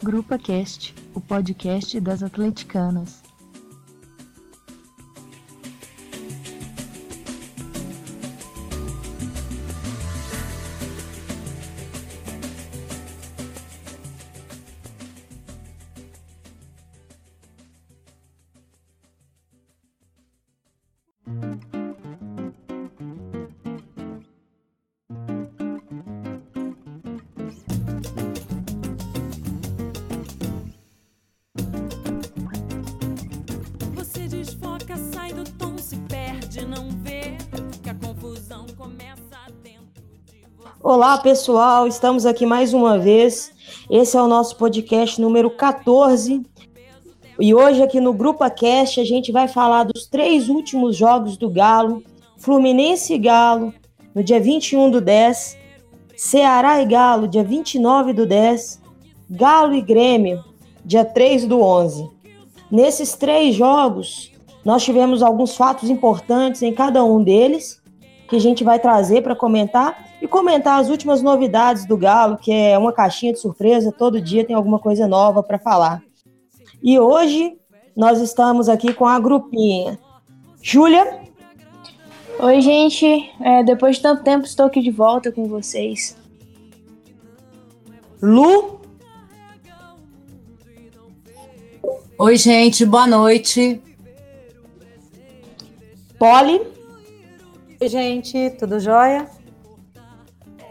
Grupa Cast, o podcast das atleticanas. Olá, pessoal, estamos aqui mais uma vez. Esse é o nosso podcast número 14. E hoje, aqui no Grupa Cast, a gente vai falar dos três últimos jogos do Galo: Fluminense e Galo, no dia 21 do 10, Ceará e Galo, dia 29 do 10, Galo e Grêmio, dia 3 do 11. Nesses três jogos, nós tivemos alguns fatos importantes em cada um deles, que a gente vai trazer para comentar e comentar as últimas novidades do Galo, que é uma caixinha de surpresa, todo dia tem alguma coisa nova para falar. E hoje nós estamos aqui com a grupinha. Júlia, Oi, gente. É, depois de tanto tempo, estou aqui de volta com vocês. Lu, Oi, gente, boa noite. Polly Oi, gente, tudo jóia?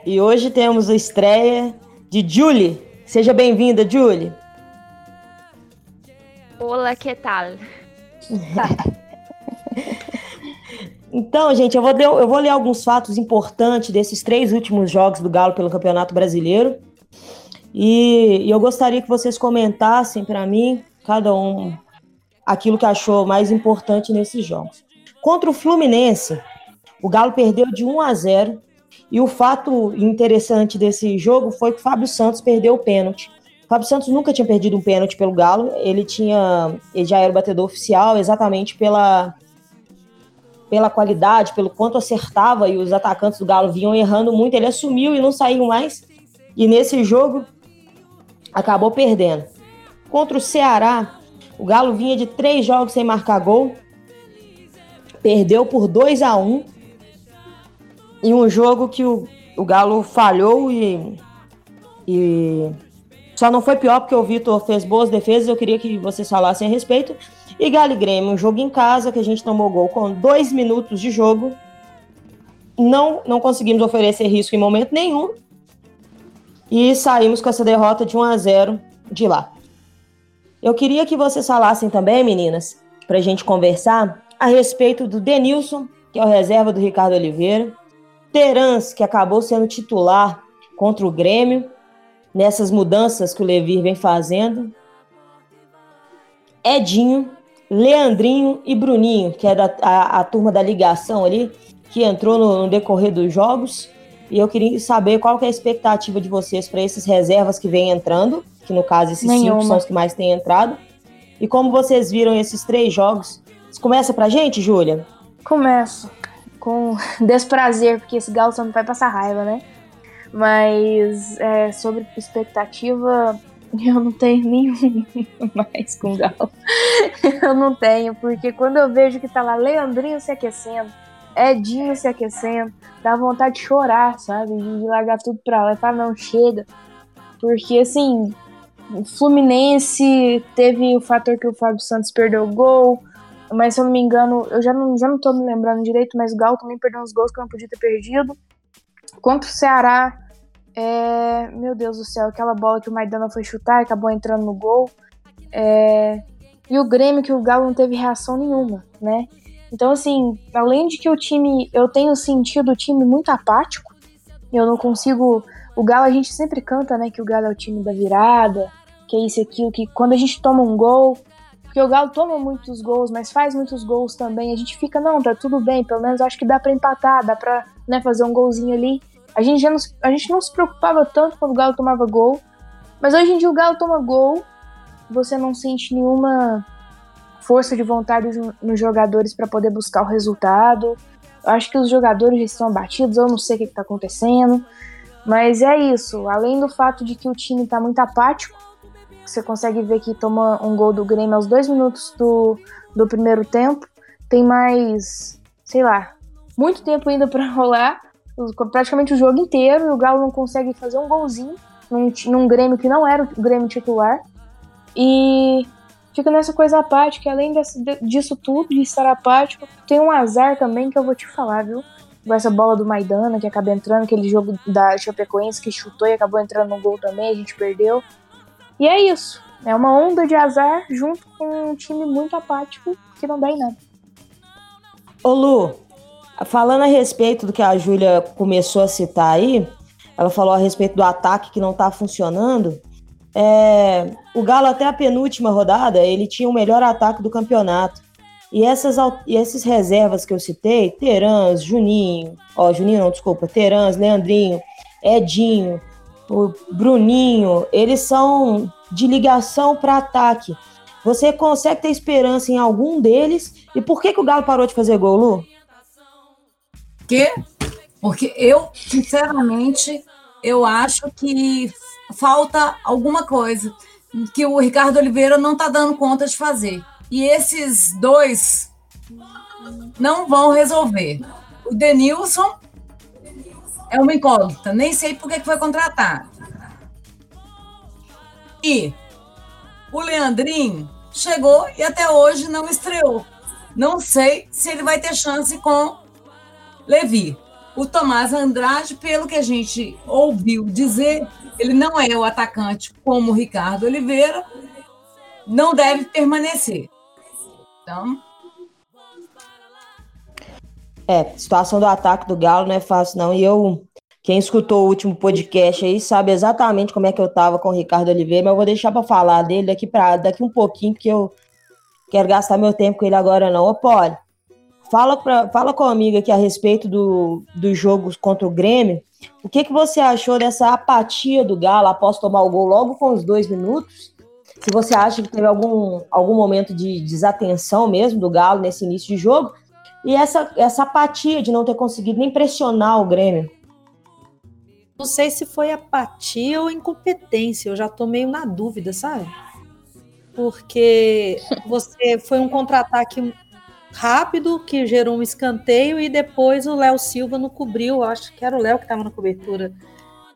E hoje temos a estreia de Julie. Seja bem-vinda, Julie. Olá, que tal? Então, gente, eu vou, ler, eu vou ler alguns fatos importantes desses três últimos jogos do Galo pelo Campeonato Brasileiro. E, e eu gostaria que vocês comentassem para mim, cada um, aquilo que achou mais importante nesses jogos. Contra o Fluminense, o Galo perdeu de 1 a 0. E o fato interessante desse jogo foi que o Fábio Santos perdeu o pênalti. O Fábio Santos nunca tinha perdido um pênalti pelo Galo. Ele tinha, ele já era o batedor oficial, exatamente pela pela qualidade, pelo quanto acertava e os atacantes do Galo vinham errando muito, ele assumiu e não saiu mais. E nesse jogo acabou perdendo. Contra o Ceará, o Galo vinha de três jogos sem marcar gol, perdeu por 2 a 1 em um jogo que o, o Galo falhou e, e só não foi pior porque o Vitor fez boas defesas. Eu queria que vocês falassem a respeito. E Galo e Grêmio, um jogo em casa que a gente tomou gol com dois minutos de jogo. Não, não conseguimos oferecer risco em momento nenhum. E saímos com essa derrota de 1 a 0 de lá. Eu queria que vocês falassem também, meninas, para a gente conversar a respeito do Denilson, que é o reserva do Ricardo Oliveira. Terans, que acabou sendo titular contra o Grêmio, nessas mudanças que o Levir vem fazendo. Edinho, Leandrinho e Bruninho, que é da, a, a turma da ligação ali, que entrou no, no decorrer dos jogos. E eu queria saber qual que é a expectativa de vocês para esses reservas que vêm entrando, que no caso esses Nenhuma. cinco são os que mais têm entrado. E como vocês viram esses três jogos. Começa pra gente, Júlia? Começo com desprazer, porque esse Galo só não vai passar raiva, né? Mas é, sobre expectativa, eu não tenho nenhum mais com Galo. Eu não tenho, porque quando eu vejo que tá lá Leandrinho se aquecendo, Edinho se aquecendo, dá vontade de chorar, sabe? De largar tudo pra lá e falar, não, chega. Porque assim, o Fluminense teve o fator que o Fábio Santos perdeu o gol, mas se eu não me engano, eu já não, já não tô me lembrando direito, mas o Galo também perdeu uns gols que não podia ter perdido. Contra o Ceará, é, meu Deus do céu, aquela bola que o Maidana foi chutar acabou entrando no gol. É, e o Grêmio, que o Galo não teve reação nenhuma, né? Então, assim, além de que o time, eu tenho sentido o time muito apático, eu não consigo. O Galo, a gente sempre canta, né, que o Galo é o time da virada, que é isso e aquilo, que quando a gente toma um gol, porque o Galo toma muitos gols, mas faz muitos gols também. A gente fica, não, tá tudo bem, pelo menos acho que dá pra empatar, dá pra né, fazer um golzinho ali. A gente, já a gente não se preocupava tanto quando o Galo tomava gol, mas hoje em dia o Galo toma gol, você não sente nenhuma força de vontade no- nos jogadores pra poder buscar o resultado. Eu acho que os jogadores já estão abatidos, eu não sei o que está acontecendo. Mas é isso. Além do fato de que o time está muito apático, você consegue ver que toma um gol do Grêmio aos dois minutos do, do primeiro tempo. Tem mais, sei lá, muito tempo ainda para rolar, praticamente o jogo inteiro, e o Galo não consegue fazer um golzinho num, num Grêmio que não era o Grêmio titular. E fica nessa coisa apática, além desse, disso tudo, de estar apático, tem um azar também que eu vou te falar, viu? Essa bola do Maidana que acaba entrando, aquele jogo da Chapecoense que chutou e acabou entrando no gol também, a gente perdeu. E é isso. É uma onda de azar junto com um time muito apático que não dá em nada. Ô Lu, falando a respeito do que a Júlia começou a citar aí, ela falou a respeito do ataque que não tá funcionando. É, o Galo até a penúltima rodada, ele tinha o melhor ataque do campeonato. E essas e esses reservas que eu citei, Terãs, Juninho, ó, Juninho não, desculpa, Terãs, Leandrinho, Edinho, o Bruninho, eles são de ligação para ataque. Você consegue ter esperança em algum deles? E por que, que o Galo parou de fazer gol, Lu? Que? Porque eu, sinceramente, eu acho que falta alguma coisa que o Ricardo Oliveira não está dando conta de fazer. E esses dois não vão resolver. O Denilson é uma incógnita, nem sei por que foi contratado. E o Leandrinho chegou e até hoje não estreou. Não sei se ele vai ter chance com Levi. O Tomás Andrade, pelo que a gente ouviu dizer, ele não é o atacante como o Ricardo Oliveira, não deve permanecer. Então. É, situação do ataque do Galo não é fácil, não. E eu, quem escutou o último podcast aí, sabe exatamente como é que eu tava com o Ricardo Oliveira, mas eu vou deixar para falar dele daqui, pra, daqui um pouquinho, porque eu quero gastar meu tempo com ele agora, não. Ô, Poli, fala, pra, fala com a amiga aqui a respeito do, do jogo contra o Grêmio. O que, que você achou dessa apatia do Galo após tomar o gol logo com os dois minutos? Se você acha que teve algum, algum momento de desatenção mesmo do Galo nesse início de jogo, e essa, essa apatia de não ter conseguido nem pressionar o Grêmio. Não sei se foi apatia ou incompetência, eu já tô meio na dúvida, sabe? Porque você foi um contra-ataque rápido que gerou um escanteio e depois o Léo Silva não cobriu, acho que era o Léo que estava na cobertura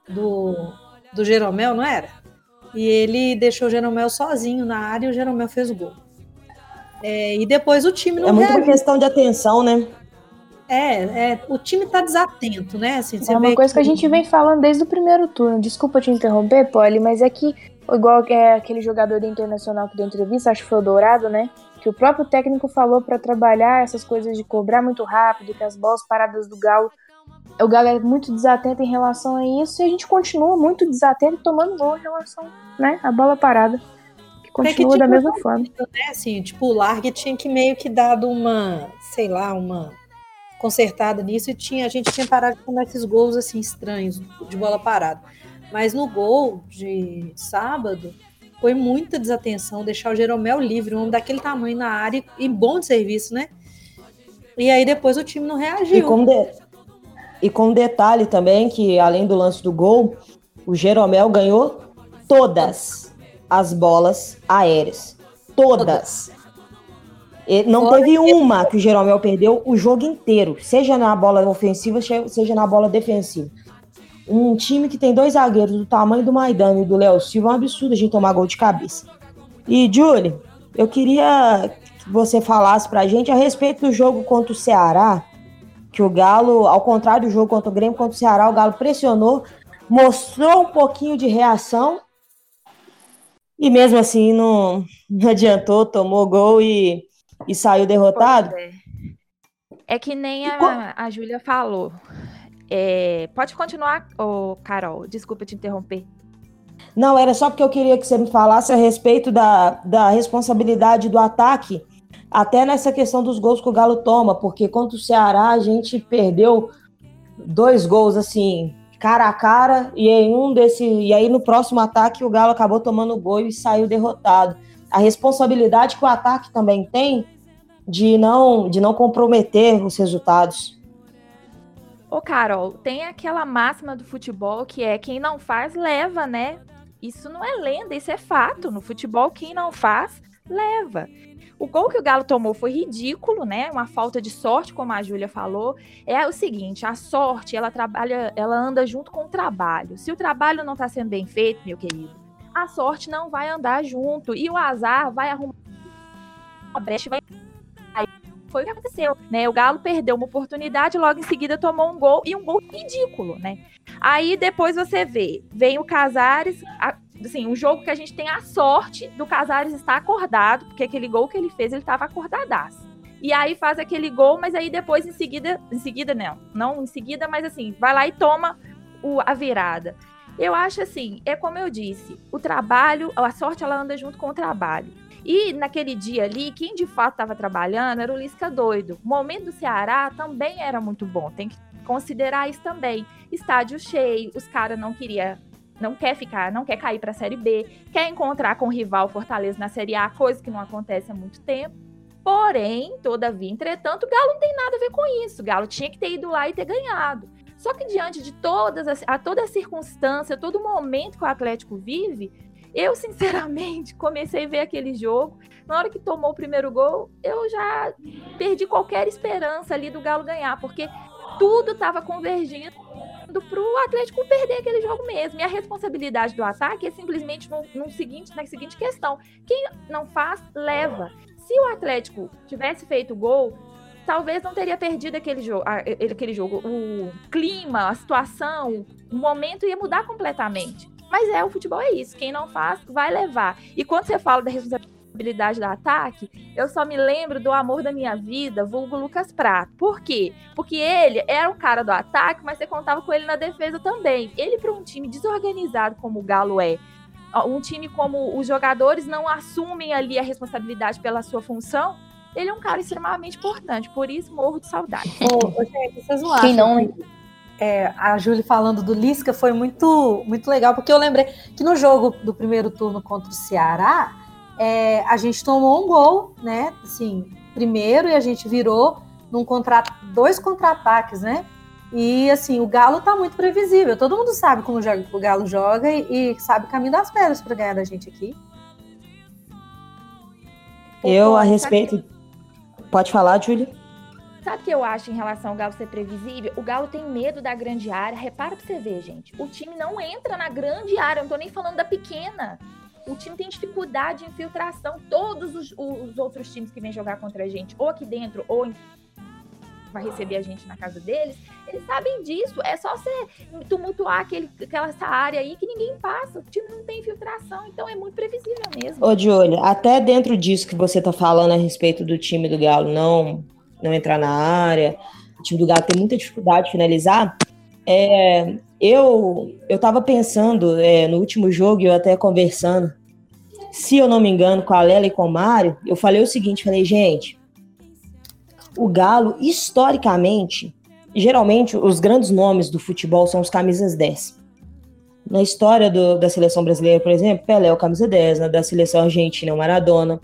do, do Jeromel, não era? E ele deixou o Jeromel sozinho na área e o Jeromel fez o gol. É, e depois o time não É muito uma questão de atenção, né? É, é, o time tá desatento, né? Assim, é uma coisa que... que... a gente vem falando desde o primeiro turno. Desculpa te interromper, Polly, mas é que, igual é aquele jogador do Internacional que deu entrevista, acho que foi o Dourado, né? Que o próprio técnico falou para trabalhar essas coisas de cobrar muito rápido, que as bolas paradas do Galo o Galo é muito desatento em relação a isso e a gente continua muito desatento tomando gol em relação né, à bola parada. Continua que, tipo, da mesma forma. Né, assim, tipo, o Largue tinha que meio que dado uma, sei lá, uma consertada nisso e tinha, a gente tinha parado tomar esses gols assim estranhos de bola parada. Mas no gol de sábado foi muita desatenção, deixar o Jeromel livre, um homem daquele tamanho na área e bom de serviço, né? E aí depois o time não reagiu. E como, de, e com um detalhe também que, além do lance do gol, o Jeromel ganhou todas as bolas aéreas. Todas. E não teve uma que o Jeromel perdeu o jogo inteiro, seja na bola ofensiva, seja na bola defensiva. Um time que tem dois zagueiros do tamanho do Maidana e do Léo Silva é um absurdo a gente tomar gol de cabeça. E, Julie, eu queria que você falasse pra gente a respeito do jogo contra o Ceará, que o Galo, ao contrário do jogo contra o Grêmio, contra o Ceará, o Galo pressionou, mostrou um pouquinho de reação e mesmo assim não, não adiantou, tomou gol e, e saiu derrotado. É. é. que nem a, a Júlia falou. É, pode continuar, oh, Carol, desculpa te interromper. Não, era só porque eu queria que você me falasse a respeito da, da responsabilidade do ataque até nessa questão dos gols que o Galo toma, porque contra o Ceará a gente perdeu dois gols assim, cara a cara, e em um desse, e aí no próximo ataque o Galo acabou tomando gol e saiu derrotado. A responsabilidade que o ataque também tem de não de não comprometer os resultados. Ô, Carol, tem aquela máxima do futebol que é quem não faz leva, né? Isso não é lenda, isso é fato. No futebol, quem não faz, leva. O gol que o Galo tomou foi ridículo, né? Uma falta de sorte, como a Júlia falou. É o seguinte, a sorte, ela trabalha, ela anda junto com o trabalho. Se o trabalho não está sendo bem feito, meu querido, a sorte não vai andar junto e o azar vai arrumar uma brecha vai foi o que aconteceu, né? O Galo perdeu uma oportunidade, logo em seguida tomou um gol e um gol ridículo, né? Aí depois você vê, vem o Casares, a, assim, um jogo que a gente tem a sorte do Casares estar acordado, porque aquele gol que ele fez, ele estava acordadaço. E aí faz aquele gol, mas aí depois em seguida, em seguida não, não em seguida, mas assim, vai lá e toma o, a virada. Eu acho assim, é como eu disse, o trabalho, a sorte ela anda junto com o trabalho. E naquele dia ali, quem de fato estava trabalhando era o Lisca doido. O momento do Ceará também era muito bom, tem que considerar isso também. Estádio cheio, os caras não queriam não quer ficar, não quer cair para a Série B, quer encontrar com o rival Fortaleza na Série A, coisa que não acontece há muito tempo. Porém, todavia, entretanto, o Galo não tem nada a ver com isso. O Galo tinha que ter ido lá e ter ganhado. Só que diante de todas as, a toda a circunstância, todo o momento que o Atlético vive, eu, sinceramente, comecei a ver aquele jogo. Na hora que tomou o primeiro gol, eu já perdi qualquer esperança ali do Galo ganhar, porque tudo estava convergindo para o Atlético perder aquele jogo mesmo. E a responsabilidade do ataque é simplesmente no, no, seguinte, na seguinte questão: quem não faz, leva. Se o Atlético tivesse feito gol, talvez não teria perdido aquele jogo, aquele jogo. O clima, a situação, o momento ia mudar completamente. Mas é, o futebol é isso. Quem não faz, vai levar. E quando você fala da responsabilidade do ataque, eu só me lembro do amor da minha vida, vulgo Lucas Prato. Por quê? Porque ele era o cara do ataque, mas você contava com ele na defesa também. Ele, para um time desorganizado como o Galo é, um time como os jogadores não assumem ali a responsabilidade pela sua função, ele é um cara extremamente importante. Por isso, morro de saudade. Ô, gente, vocês não acham Quem não, né? é, a Júlia falando do Lisca foi muito, muito legal, porque eu lembrei que no jogo do primeiro turno contra o Ceará, é, a gente tomou um gol, né? Assim, primeiro, e a gente virou num contra, dois contra-ataques, né? E assim, o Galo tá muito previsível. Todo mundo sabe como o Galo joga e, e sabe o caminho das pedras para ganhar da gente aqui. Eu, a respeito. Pode falar, Júlia? Sabe o que eu acho em relação ao Galo ser previsível? O Galo tem medo da grande área. Repara pra você ver, gente. O time não entra na grande área. Eu não tô nem falando da pequena. O time tem dificuldade de infiltração. Todos os, os outros times que vêm jogar contra a gente, ou aqui dentro, ou em vai receber a gente na casa deles, eles sabem disso. É só você tumultuar aquele, aquela essa área aí que ninguém passa. O time não tem infiltração, então é muito previsível mesmo. Ô, Júlia, até dentro disso que você tá falando a respeito do time do Galo não não entrar na área, o time do Galo tem muita dificuldade de finalizar. É, eu eu estava pensando é, no último jogo, eu até conversando, se eu não me engano, com a Lela e com o Mário, eu falei o seguinte, falei, gente, o Galo, historicamente, geralmente os grandes nomes do futebol são os camisas 10. Na história do, da seleção brasileira, por exemplo, Pelé é o camisa 10, na da seleção argentina é o Maradona,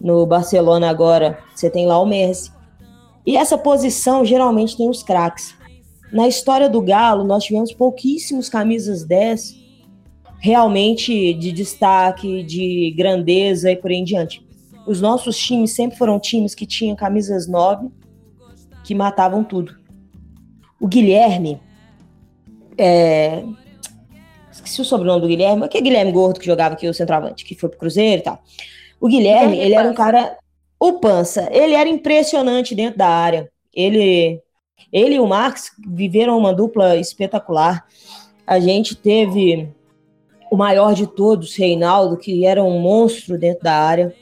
no Barcelona agora você tem lá o Messi. E essa posição geralmente tem os craques. Na história do Galo, nós tivemos pouquíssimos camisas 10 realmente de destaque, de grandeza e por aí em diante. Os nossos times sempre foram times que tinham camisas 9 que matavam tudo. O Guilherme, é... esqueci o sobrenome do Guilherme, que é Guilherme Gordo que jogava aqui o centroavante, que foi pro Cruzeiro e tal. O Guilherme, ele era um cara o Pança, ele era impressionante dentro da área. Ele, ele e o Marx viveram uma dupla espetacular. A gente teve o maior de todos, Reinaldo, que era um monstro dentro da área.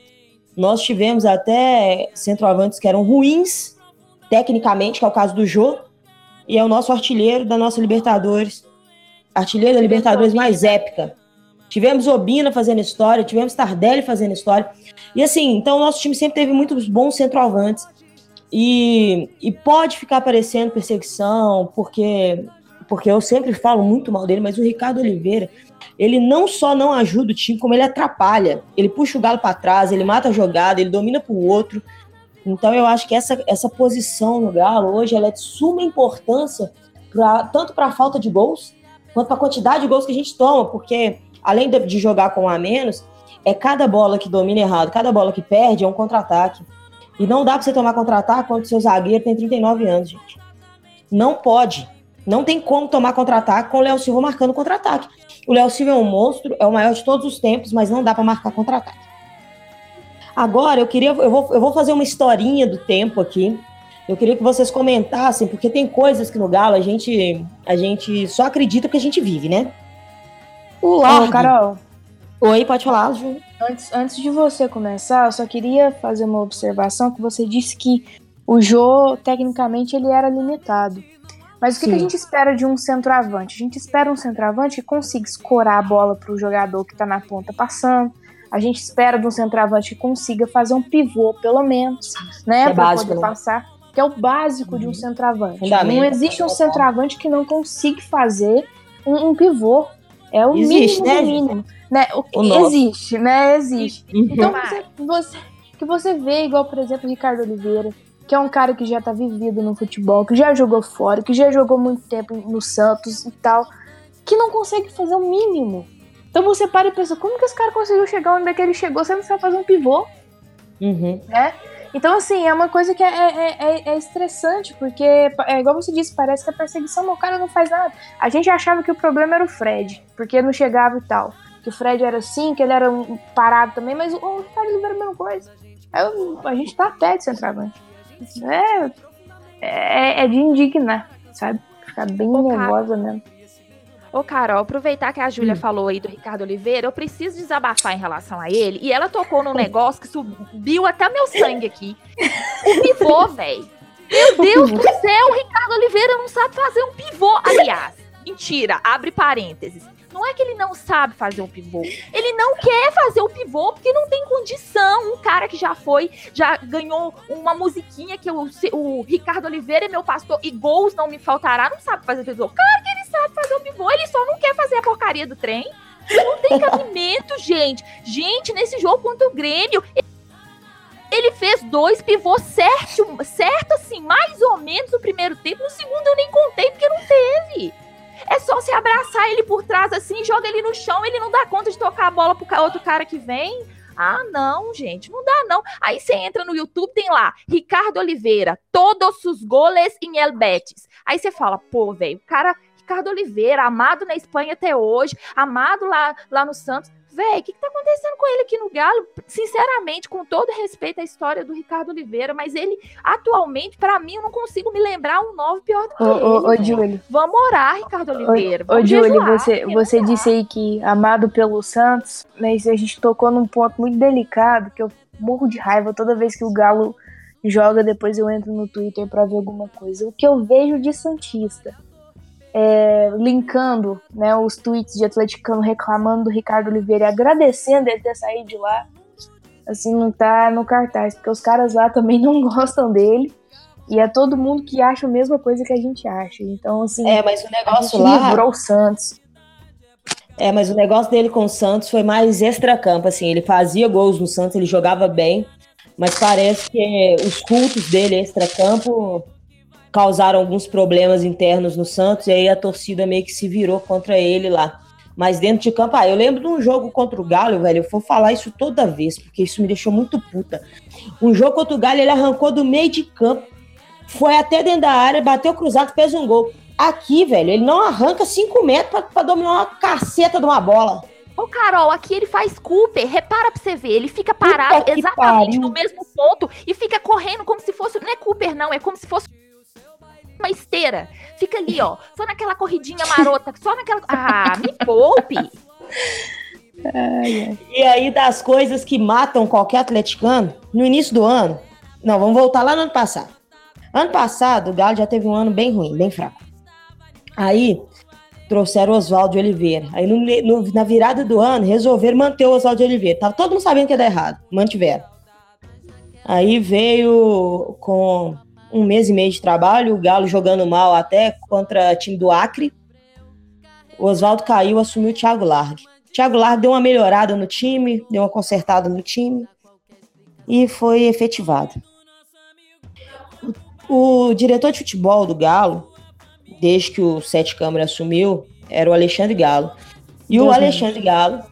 Nós tivemos até centroavantes que eram ruins tecnicamente, que é o caso do Jô, e é o nosso artilheiro da nossa Libertadores. Artilheiro da Libertadores mais épica. Tivemos Obina fazendo história, tivemos Tardelli fazendo história. E assim, então o nosso time sempre teve muitos bons centroavantes. E, e pode ficar parecendo perseguição, porque, porque eu sempre falo muito mal dele, mas o Ricardo Oliveira, ele não só não ajuda o time, como ele atrapalha. Ele puxa o galo para trás, ele mata a jogada, ele domina para o outro. Então eu acho que essa, essa posição no Galo hoje ela é de suma importância pra, tanto para a falta de gols quanto para a quantidade de gols que a gente toma, porque além de, de jogar com um a menos, é cada bola que domina errado, cada bola que perde é um contra-ataque. E não dá pra você tomar contra-ataque quando seu zagueiro tem 39 anos, gente. Não pode. Não tem como tomar contra-ataque com o Léo Silva marcando contra-ataque. O Léo Silva é um monstro, é o maior de todos os tempos, mas não dá para marcar contra-ataque. Agora, eu queria, eu vou, eu vou fazer uma historinha do tempo aqui. Eu queria que vocês comentassem, porque tem coisas que no Galo a gente, a gente só acredita que a gente vive, né? O. Ô, Carol, Oi, pode falar, Ju. Antes, antes de você começar, eu só queria fazer uma observação que você disse que o Jô, tecnicamente, ele era limitado. Mas o que, que a gente espera de um centroavante? A gente espera um centroavante que consiga escorar a bola para o jogador que está na ponta passando. A gente espera de um centroavante que consiga fazer um pivô, pelo menos, né? É Para poder né? passar. Que é o básico de um centroavante. Fundamento. Não existe um centroavante que não consiga fazer um, um pivô. É o Existe, mínimo né, do gente? Né? O, O nosso. existe, né? Existe. Então Vai. você, você, que você vê, igual, por exemplo, o Ricardo Oliveira, que é um cara que já tá vivido no futebol, que já jogou fora, que já jogou muito tempo no Santos e tal, que não consegue fazer o mínimo. Então você para e pensa, como que esse cara conseguiu chegar onde é que ele chegou se ele não sabe fazer um pivô? Uhum. né? Então, assim, é uma coisa que é, é, é- é estressante, porque, é igual você disse, parece que a perseguição, o cara não faz nada. A gente achava que o problema era o Fred, porque não chegava e tal. Que o Fred era assim, que ele era um parado também, mas o, o Ricardo Oliveira é a mesma coisa. É, a gente tá até de centroavante. É, é, é de indignar, sabe? Ficar bem Ô, nervosa mesmo. Ô, Carol, aproveitar que a Júlia Hum. falou aí do Ricardo Oliveira, eu preciso desabafar em relação a ele. E ela tocou num negócio que subiu até meu sangue aqui. O pivô, velho. Meu Deus do céu, o Ricardo Oliveira não sabe fazer um pivô. Aliás, mentira, abre parênteses. Não é que ele não sabe fazer um pivô. Ele não quer fazer o pivô porque não tem condição. Um cara que já foi, já ganhou uma musiquinha que o, Ricardo Oliveira é meu pastor e gols não me faltará, não sabe fazer pivô. Claro que ele sabe fazer o pivô, ele só não quer fazer a porcaria do trem. Não tem cabimento, gente. Gente, nesse jogo contra o Grêmio, ele fez dois pivôs certo, certo assim, mais ou menos no primeiro tempo. No segundo eu nem Se abraçar ele por trás assim, joga ele no chão, ele não dá conta de tocar a bola pro outro cara que vem. Ah, não, gente, não dá não. Aí você entra no YouTube, tem lá, Ricardo Oliveira, todos os goles em El Betis. Aí você fala, pô, velho, o cara, Ricardo Oliveira, amado na Espanha até hoje, amado lá, lá no Santos. Véi, o que, que tá acontecendo com ele aqui no Galo? Sinceramente, com todo respeito à história do Ricardo Oliveira, mas ele, atualmente, pra mim, eu não consigo me lembrar um nove pior do que Ô, ô, ô, ele. velho. Júlio. Vamos orar, Ricardo Oliveira. Ô, Vamos Júlio, você, você disse aí que amado pelo Santos, mas a gente tocou num ponto muito delicado que eu morro de raiva toda vez que o Galo joga, depois eu entro no Twitter pra ver alguma coisa. O que eu vejo de Santista, é, linkando né, os tweets de atleticano reclamando do Ricardo Oliveira e agradecendo ele ter saído de lá, assim, não tá no cartaz, porque os caras lá também não gostam dele. E é todo mundo que acha a mesma coisa que a gente acha. Então, assim, É, mas o negócio lá. livrou o Santos. É, mas o negócio dele com o Santos foi mais extracampo, assim. Ele fazia gols no Santos, ele jogava bem, mas parece que os cultos dele extracampo causaram alguns problemas internos no Santos e aí a torcida meio que se virou contra ele lá. Mas dentro de campo, ah, eu lembro de um jogo contra o Galo, velho. Eu vou falar isso toda vez, porque isso me deixou muito puta. Um jogo contra o Galo, ele arrancou do meio de campo, foi até dentro da área, bateu cruzado, fez um gol. Aqui, velho, ele não arranca 5 metros pra, pra dominar uma caceta de uma bola. Ô, Carol, aqui ele faz Cooper. Repara pra você ver. Ele fica parado exatamente pariu. no mesmo ponto e fica correndo como se fosse. Não é Cooper, não. É como se fosse uma esteira. Fica ali, ó. Só naquela corridinha marota. Só naquela. Ah, me poupe. E aí, das coisas que matam qualquer atleticano, no início do ano. Não, vamos voltar lá no ano passado. Ano passado, o Galo já teve um ano bem ruim, bem fraco. Aí, trouxeram o Oswaldo Oliveira. Aí, no- no- na virada do ano, resolveram manter o Oswaldo Oliveira. Tava todo mundo sabendo que ia dar errado. Mantiveram. Aí veio com um mês e meio de trabalho, o Galo jogando mal até contra o time do Acre. O Oswaldo caiu, assumiu o Thiago Largue. O Thiago Largue deu uma melhorada no time, deu uma consertada no time e foi efetivado. O, o diretor de futebol do Galo, desde que o Sete Câmara assumiu, era o Alexandre Galo. E o Alexandre Galo.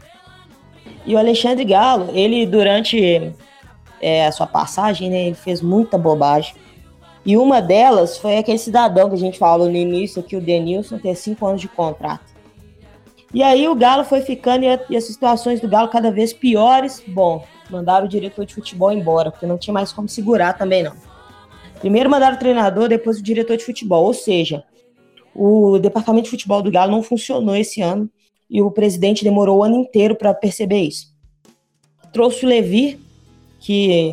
E o Alexandre Galo, ele durante é, a sua passagem, né, ele fez muita bobagem. E uma delas foi aquele cidadão que a gente falou no início, que o Denilson tem cinco anos de contrato. E aí o Galo foi ficando e, e as situações do Galo cada vez piores. Bom, mandaram o diretor de futebol embora, porque não tinha mais como segurar também não. Primeiro mandaram o treinador, depois o diretor de futebol. Ou seja, o departamento de futebol do Galo não funcionou esse ano e o presidente demorou o ano inteiro para perceber isso. Trouxe o Levi, que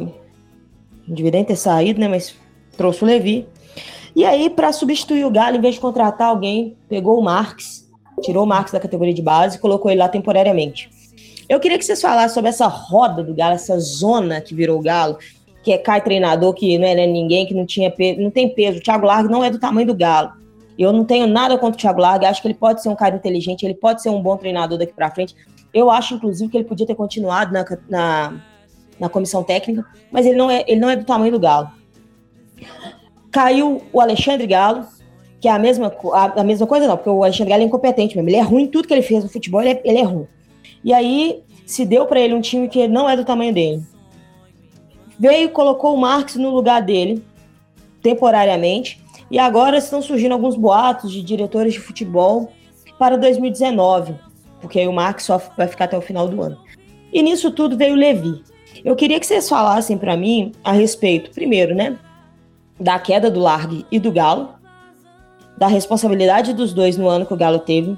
não deveria ter saído, né? Mas trouxe o Levi. E aí, para substituir o Galo, em vez de contratar alguém, pegou o Marx, tirou o Marx da categoria de base e colocou ele lá temporariamente. Eu queria que vocês falassem sobre essa roda do Galo, essa zona que virou o Galo, que é cai treinador que não é ninguém, que não tinha peso, não tem peso. O Thiago Largue não é do tamanho do Galo. Eu não tenho nada contra o Thiago Largue, acho que ele pode ser um cara inteligente, ele pode ser um bom treinador daqui para frente. Eu acho, inclusive, que ele podia ter continuado na, na, na comissão técnica, mas ele não, é, ele não é do tamanho do Galo. Caiu o Alexandre Galo, que é a mesma, a, a mesma coisa, não, porque o Alexandre Galo é incompetente mesmo. Ele é ruim em tudo que ele fez no futebol, ele é, ele é ruim. E aí se deu para ele um time que não é do tamanho dele. Veio colocou o Marx no lugar dele, temporariamente, e agora estão surgindo alguns boatos de diretores de futebol para 2019, porque aí o Marx só vai ficar até o final do ano. E nisso tudo veio o Levi. Eu queria que vocês falassem para mim a respeito, primeiro, né, da queda do Largue e do Galo, da responsabilidade dos dois no ano que o Galo teve,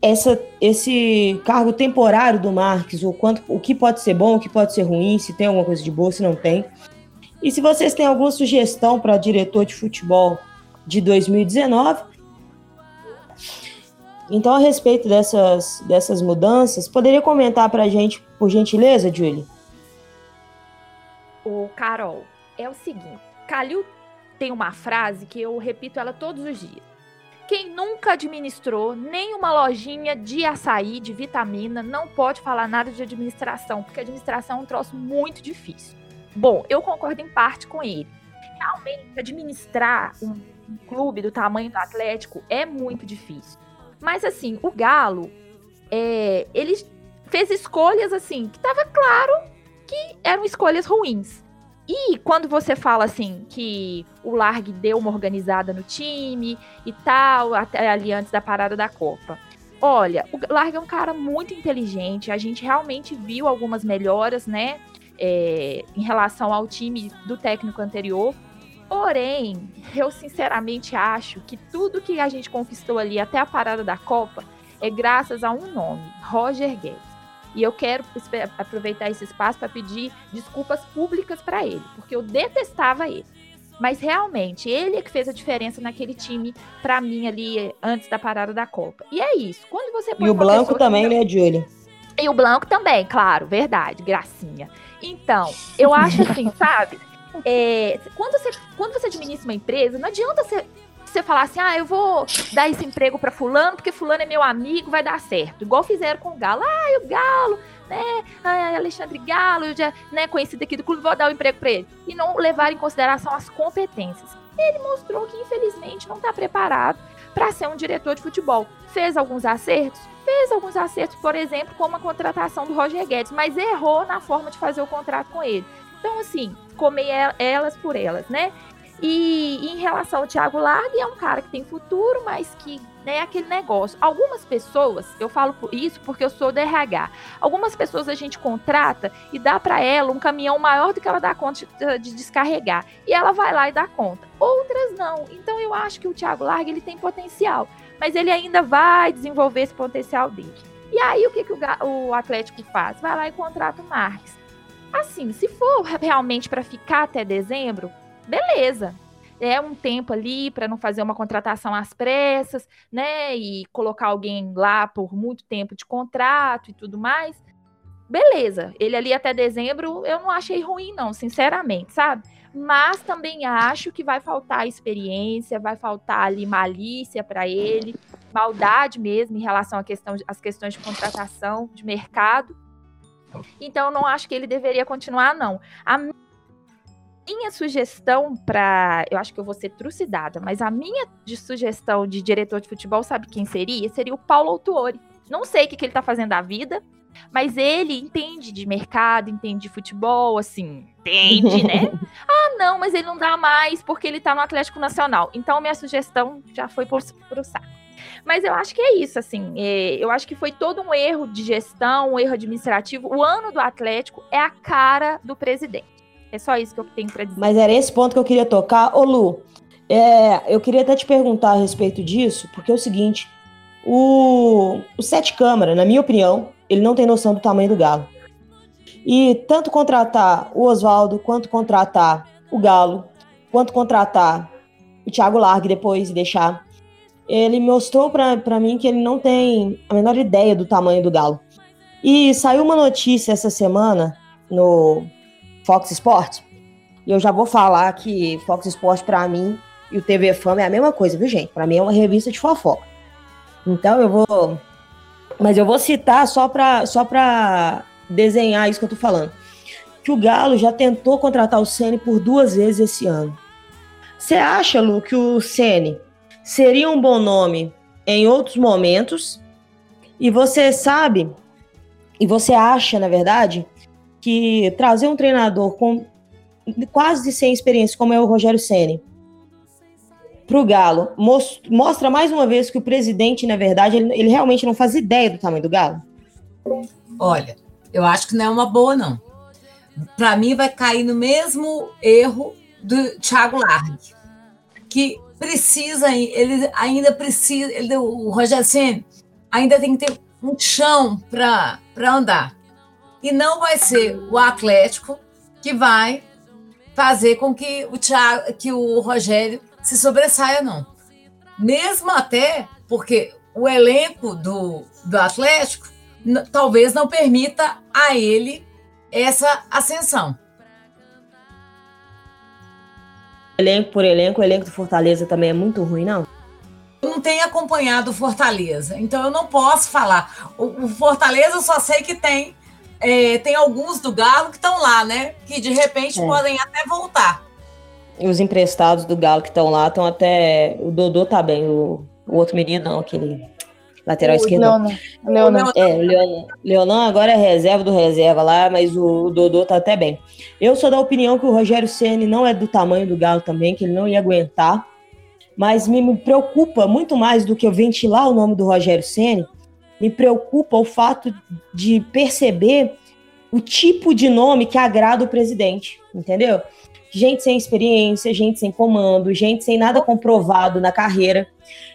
essa, esse cargo temporário do Marques, o, quanto, o que pode ser bom, o que pode ser ruim, se tem alguma coisa de boa, se não tem. E se vocês têm alguma sugestão para diretor de futebol de 2019. Então, a respeito dessas, dessas mudanças, poderia comentar para a gente, por gentileza, Julie? O Carol, é o seguinte, Calil tem uma frase que eu repito ela todos os dias. Quem nunca administrou nem uma lojinha de açaí, de vitamina, não pode falar nada de administração, porque administração é um troço muito difícil. Bom, eu concordo em parte com ele. Realmente, administrar um, um clube do tamanho do Atlético é muito difícil. Mas assim, o Galo, é, ele fez escolhas assim, que estava claro que eram escolhas ruins. E quando você fala assim que o Largue deu uma organizada no time e tal, até ali antes da parada da Copa. Olha, o Largue é um cara muito inteligente, a gente realmente viu algumas melhoras, né, é, em relação ao time do técnico anterior. Porém, eu sinceramente acho que tudo que a gente conquistou ali até a parada da Copa é graças a um nome, Roger Guedes. E eu quero aproveitar esse espaço para pedir desculpas públicas para ele, porque eu detestava ele. Mas realmente, ele é que fez a diferença naquele time, para mim, ali, antes da parada da Copa. E é isso. Quando você E o Blanco também, que... né, Julie? E o Blanco também, claro, verdade, gracinha. Então, eu acho assim, sabe? É, quando, você, quando você administra uma empresa, não adianta você, você falar assim, ah, eu vou dar esse emprego para fulano, porque fulano é meu amigo, vai dar certo. Igual fizeram com o Galo. Ah, o Galo, né? Ah, Alexandre Galo, eu já, né, conhecido aqui do clube, vou dar o um emprego para ele. E não levar em consideração as competências. Ele mostrou que, infelizmente, não está preparado para ser um diretor de futebol. Fez alguns acertos? Fez alguns acertos, por exemplo, como a contratação do Roger Guedes, mas errou na forma de fazer o contrato com ele. Então, assim, comer elas por elas, né? E, em relação ao Thiago Largue, é um cara que tem futuro, mas que né, é aquele negócio. Algumas pessoas, eu falo isso porque eu sou do RH, algumas pessoas a gente contrata e dá para ela um caminhão maior do que ela dá conta de, de, descarregar. E ela vai lá e dá conta. Outras não. Então eu acho que o Thiago Largue ele tem potencial, mas ele ainda vai desenvolver esse potencial dele. E aí o que, que o, o Atlético faz? Vai lá e contrata o Marques. Assim, se for realmente para ficar até dezembro, beleza. É um tempo ali para não fazer uma contratação às pressas, né? E colocar alguém lá por muito tempo de contrato e tudo mais. Beleza. Ele ali até dezembro eu não achei ruim, não, sinceramente, sabe? Mas também acho que vai faltar experiência, vai faltar ali malícia para ele, maldade mesmo em relação à questão, às questões de contratação, de mercado. Então, não acho que ele deveria continuar, não. A minha sugestão para. Eu acho que eu vou ser trucidada, mas a minha de sugestão de diretor de futebol, sabe quem seria? Seria o Paulo Autuori. Não sei o que, que ele tá fazendo da vida, mas ele entende de mercado, entende de futebol, assim, entende, né? ah, não, mas ele não dá mais porque ele tá no Atlético Nacional. Então, minha sugestão já foi pro, pro saco. Mas eu acho que é isso, assim. É, eu acho que foi todo um erro de gestão, um erro administrativo. O ano do Atlético é a cara do presidente. É só isso que eu tenho para dizer. Mas era esse ponto que eu queria tocar. Ô, Lu, é, eu queria até te perguntar a respeito disso, porque é o seguinte: o, o Sete Câmara, na minha opinião, ele não tem noção do tamanho do Galo. E tanto contratar o Oswaldo, quanto contratar o Galo, quanto contratar o Thiago Largue depois e deixar, ele mostrou para mim que ele não tem a menor ideia do tamanho do Galo. E saiu uma notícia essa semana no Fox Sports, e eu já vou falar que Fox Sports para mim e o TV Fama é a mesma coisa, viu, gente? Para mim é uma revista de fofoca. Então eu vou. Mas eu vou citar só para só pra desenhar isso que eu tô falando. Que o Galo já tentou contratar o Ceni por duas vezes esse ano. Você acha, Lu, que o Ceni seria um bom nome em outros momentos? E você sabe, e você acha, na verdade, que trazer um treinador com quase sem experiência, como é o Rogério Ceni, para o Galo mostra mais uma vez que o presidente, na verdade, ele, ele, realmente não faz ideia do tamanho do Galo? Olha, eu acho que não é uma boa, não. Para mim, vai cair no mesmo erro do Thiago Largue, que precisa, ele ainda precisa, ele, o Rogério Senna ainda tem que ter um chão para andar. E não vai ser o Atlético que vai fazer com que o, Thiago, que o Rogério se sobressaia, não. Mesmo até porque o elenco do, do Atlético talvez não permita a ele essa ascensão. Elenco por elenco, o elenco do Fortaleza também é muito ruim, não? Eu não tenho acompanhado o Fortaleza, então eu não posso falar. O, o Fortaleza eu só sei que tem é, tem alguns do Galo que estão lá, né? Que de repente é. podem até voltar. E os emprestados do Galo que estão lá estão até. O Dodô tá bem, o, o outro menino não, aquele lateral o esquerdo. Leonan. Leonan. É, o Leonan. Leonan agora é reserva do reserva lá, mas o, o Dodô tá até bem. Eu sou da opinião que o Rogério Ceni não é do tamanho do Galo também, que ele não ia aguentar. Mas me, me preocupa muito mais do que eu ventilar o nome do Rogério Ceni, me preocupa o fato de perceber o tipo de nome que agrada o presidente, entendeu? gente sem experiência, gente sem comando, gente sem nada comprovado na carreira.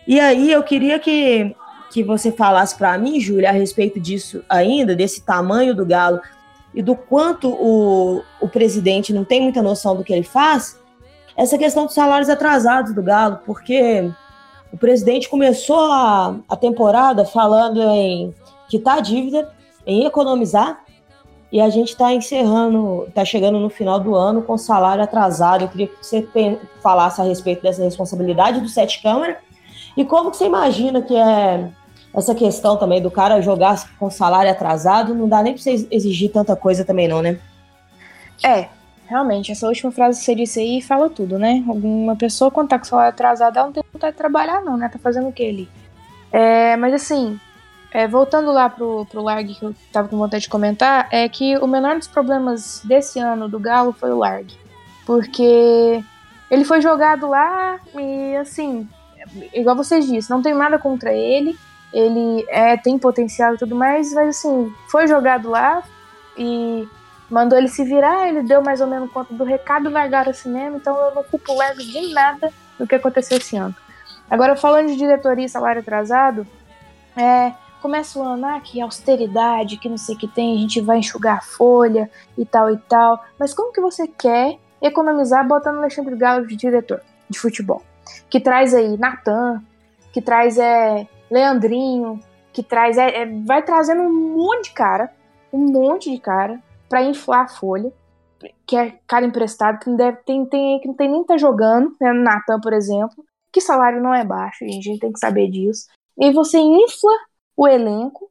E aí eu queria que, que você falasse para mim, Júlia, a respeito disso ainda, desse tamanho do Galo e do quanto o, o presidente não tem muita noção do que ele faz, essa questão dos salários atrasados do Galo, porque o presidente começou a, a temporada falando em quitar a dívida, em economizar, e a gente está encerrando, está chegando no final do ano com salário atrasado. Eu queria que você falasse a respeito dessa responsabilidade do Sete Câmara e como que você imagina que é essa questão também do cara jogar com salário atrasado. Não dá nem para você exigir tanta coisa também, não, né? É, realmente, essa última frase que você disse aí fala tudo, né? Alguma pessoa, quando tá com salário atrasado, ela não tem vontade de trabalhar, não, né? Tá fazendo o que ali? É, mas assim, é, voltando lá pro, pro Larg que eu tava com vontade de comentar, é que o menor dos problemas desse ano do Galo foi o Larg. Porque ele foi jogado lá e assim, igual vocês disseram, não tem nada contra ele. Ele é, tem potencial e tudo mais, mas assim, foi jogado lá e mandou ele se virar, ele deu mais ou menos conta do recado largaram o cinema, então eu não culpo Larg de nada do que aconteceu esse ano. Agora, falando de diretoria e salário atrasado, é, começa o ano, ah, que austeridade, que não sei o que tem, a gente vai enxugar a folha e tal e tal. Mas como que você quer economizar botando Alexandre Galo de diretor de futebol? Que traz aí Natan, que traz é, Leandrinho, que traz é, é, vai trazendo um monte de cara, um monte de cara para inflar a folha, que é cara emprestado que não deve tem tem que não tem nem tá jogando, né, Natan, por exemplo, que salário não é baixo, a gente tem que saber disso. E você infla o elenco,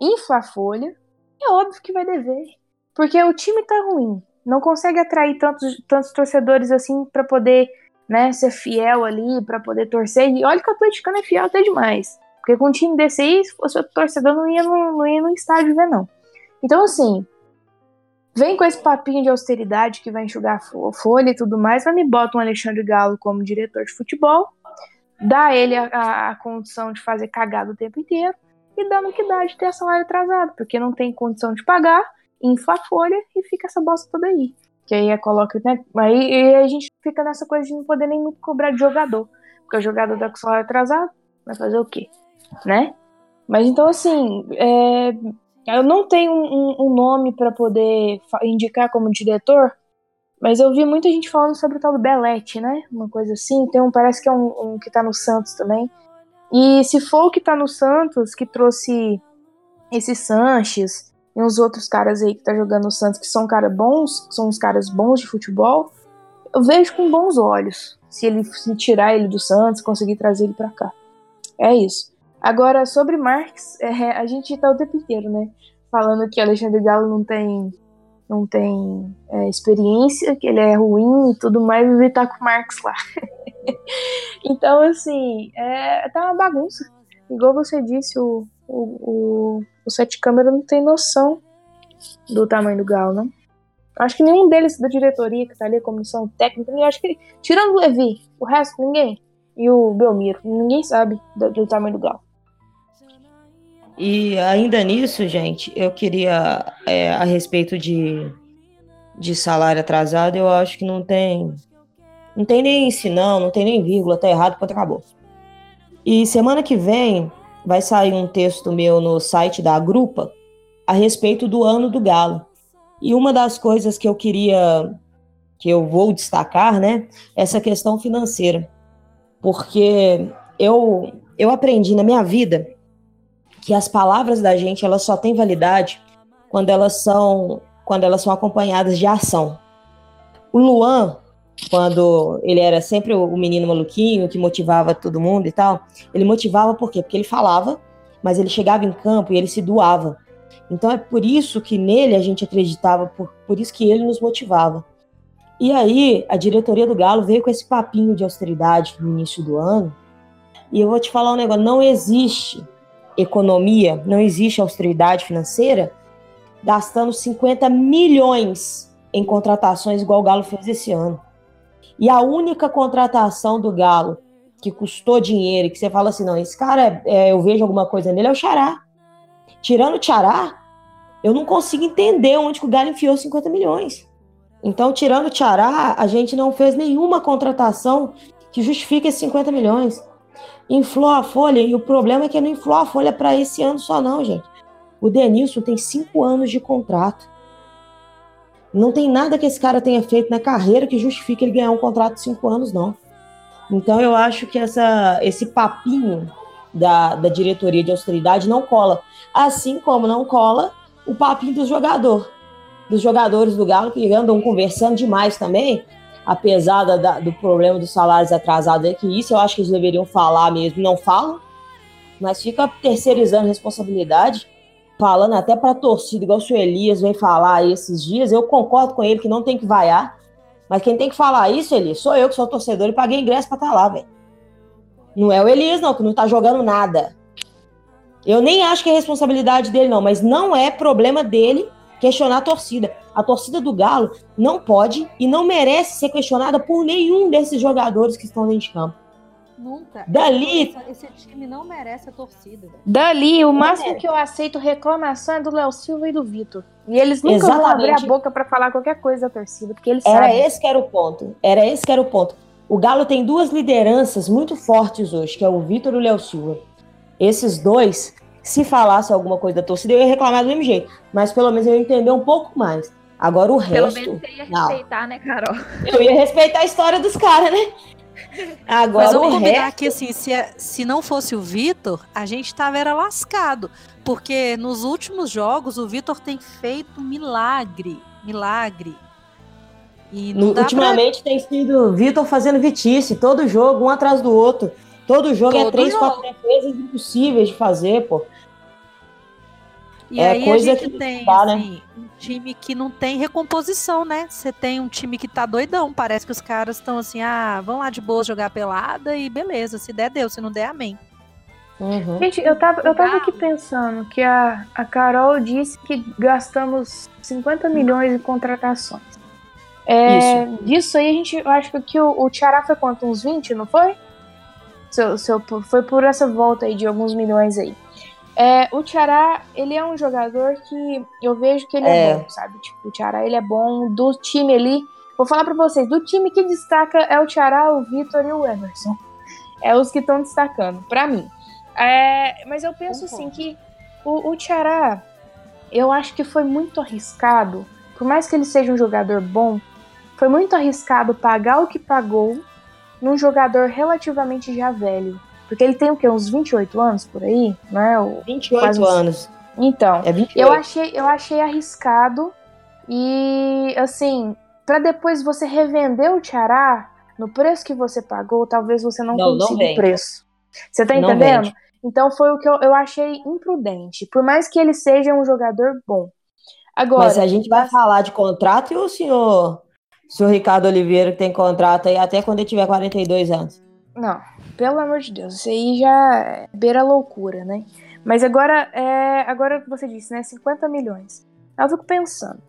infla a folha, é óbvio que vai dever. Porque o time tá ruim. Não consegue atrair tantos, tantos torcedores assim para poder né, ser fiel ali, para poder torcer. E olha que o atleticano é fiel até demais. Porque com um time desse aí, se fosse outro torcedor, não ia não ia no estádio ver, não. Então, assim, vem com esse papinho de austeridade que vai enxugar fo- folha e tudo mais, mas me bota um Alexandre Galo como diretor de futebol, dá ele a, a- a condição de fazer cagada o tempo inteiro e dá no que dá de ter salário atrasado, porque não tem condição de pagar, infla a folha e fica essa bosta toda aí. Que aí é coloca, né? Aí, aí a gente fica nessa coisa de não poder nem muito cobrar de jogador. Porque o jogador tá com salário atrasado, vai fazer o quê? Né? Mas então, assim, é, eu não tenho um, um- nome pra poder indicar como diretor, mas eu vi muita gente falando sobre o tal do Belete, né? Uma coisa assim. Tem um, parece que é um, um que tá no Santos também. E se for o que tá no Santos, que trouxe esse Sanches e uns outros caras aí que tá jogando no Santos, que são caras bons, que são uns caras bons de futebol, eu vejo com bons olhos. Se ele se tirar ele do Santos, conseguir trazer ele pra cá. É isso. Agora, sobre Marques, é, a gente tá o tempo inteiro, né? Falando que Alexandre Galo não tem, não tem é, experiência, que ele é ruim e tudo mais, e ele tá com Marques lá. então, assim, é, tá uma bagunça. Igual você disse, o, o, o, o Sete Câmara não tem noção do tamanho do Galo, não. Acho que nenhum deles da diretoria que tá ali, comissão técnica, eu acho que, tirando o Levi, o resto, ninguém. E o Belmiro, ninguém sabe do, do tamanho do Galo. E ainda nisso, gente, eu queria, é, a respeito de, de salário atrasado, eu acho que não tem. Não tem nem sinão, não tem nem vírgula, tá errado, ponto acabou. E semana que vem vai sair um texto meu no site da Grupa a respeito do ano do Galo. E uma das coisas que eu queria, que eu vou destacar, né, é essa questão financeira. Porque eu, eu aprendi na minha vida que as palavras da gente elas só têm validade quando elas são quando elas são acompanhadas de ação. O Luan, quando ele era sempre o menino maluquinho que motivava todo mundo e tal, ele motivava por quê? Porque ele falava, mas ele chegava em campo e ele se doava. Então é por isso que nele a gente acreditava, por, por isso que ele nos motivava. E aí a diretoria do Galo veio com esse papinho de austeridade no início do ano. E eu vou te falar um negócio, não existe economia, não existe austeridade financeira gastando 50 milhões em contratações igual o Galo fez esse ano. E a única contratação do Galo que custou dinheiro e que você fala assim, não, esse cara, é, eu vejo alguma coisa nele, é o Xará. Tirando o Xará, eu não consigo entender onde o Galo enfiou 50 milhões. Então, tirando o Xará, a gente não fez nenhuma contratação que justifique esses 50 milhões inflou a folha e o problema é que não inflou a folha para esse ano só não, gente. O Denilson tem cinco anos de contrato. Não tem nada que esse cara tenha feito na carreira que justifique ele ganhar um contrato de cinco anos, não. Então eu acho que essa, esse papinho da, da diretoria de austeridade não cola. Assim como não cola o papinho do jogador. Dos jogadores do Galo que andam conversando demais também, apesar da, do problema dos salários atrasados, é que isso eu acho que eles deveriam falar mesmo, não falam, mas fica terceirizando responsabilidade, falando até para a torcida, igual o senhor Elias vem falar esses dias, eu concordo com ele que não tem que vaiar, mas quem tem que falar isso, Elias, sou eu que sou torcedor e paguei ingresso para estar tá lá, velho. Não é o Elias, não, que não tá jogando nada. Eu nem acho que é responsabilidade dele, não, mas não é problema dele questionar a torcida. A torcida do Galo não pode e não merece ser questionada por nenhum desses jogadores que estão dentro de campo. Nunca. Dali. Esse, esse time não merece a torcida. Dali, o máximo que eu aceito reclamação é do Léo Silva e do Vitor. E eles nunca Exatamente. vão abrir a boca para falar qualquer coisa da torcida, porque eles Era sabem. esse que era o ponto. Era esse que era o ponto. O Galo tem duas lideranças muito fortes hoje, que é o Vitor e o Léo Silva. Esses dois, se falasse alguma coisa da torcida, eu ia reclamar do mesmo jeito. Mas pelo menos eu ia entender um pouco mais. Agora o Pelo resto. menos você ia não. respeitar, né, Carol? Eu ia respeitar a história dos caras, né? Agora Mas vamos o combinar resto. que assim, se, a- se não fosse o Vitor, a gente tava era lascado. Porque nos últimos jogos o Vitor tem feito milagre. Milagre. E não No- ultimamente tem sido Vitor fazendo vitice, todo jogo, um atrás do outro. Todo jogo é Todo três, jogo. quatro defesas impossíveis de fazer, pô. E É aí a coisa gente que tem dá, né? assim, um time que não tem recomposição, né? Você tem um time que tá doidão. Parece que os caras estão assim, ah, vão lá de boa jogar pelada e beleza. Se der, deu. Se não der, amém. Uhum. Gente, eu tava, eu tava aqui pensando que a, a Carol disse que gastamos 50 milhões em contratações. É, disso aí a gente, eu acho que o, o Tiará foi quanto? Uns 20, não foi? Seu, seu, foi por essa volta aí de alguns milhões aí. É, o Tiará, ele é um jogador que eu vejo que ele é, É. bom, sabe? Tipo, o Tiará, ele é bom do time ali. Vou falar pra vocês, do time que destaca é o Tiará, o Vitor e o Emerson. É os que estão destacando, pra mim. É, mas eu penso assim que o, o Tiará, eu acho que foi muito arriscado, por mais que ele seja um jogador bom, foi muito arriscado pagar o que pagou num jogador relativamente já velho. Porque ele tem o quê? Uns 28 anos por aí, não é? O- 28 Quase uns- anos. Então, É 28. eu achei, eu achei arriscado e assim, pra depois você revender o Tiará no preço que você pagou, talvez você não, Não, não consiga o vende. preço. Você tá Não entendendo? vende. Então foi o que eu, eu achei imprudente, por mais que ele seja um jogador bom. Agora, Mas a gente vai falar de contrato e o senhor, o senhor Ricardo Oliveira, que tem contrato aí até quando ele tiver 42 anos. Não, pelo amor de Deus, isso aí já é beira loucura, né? Mas agora, é, agora o que você disse, né? 50 milhões. Eu fico pensando.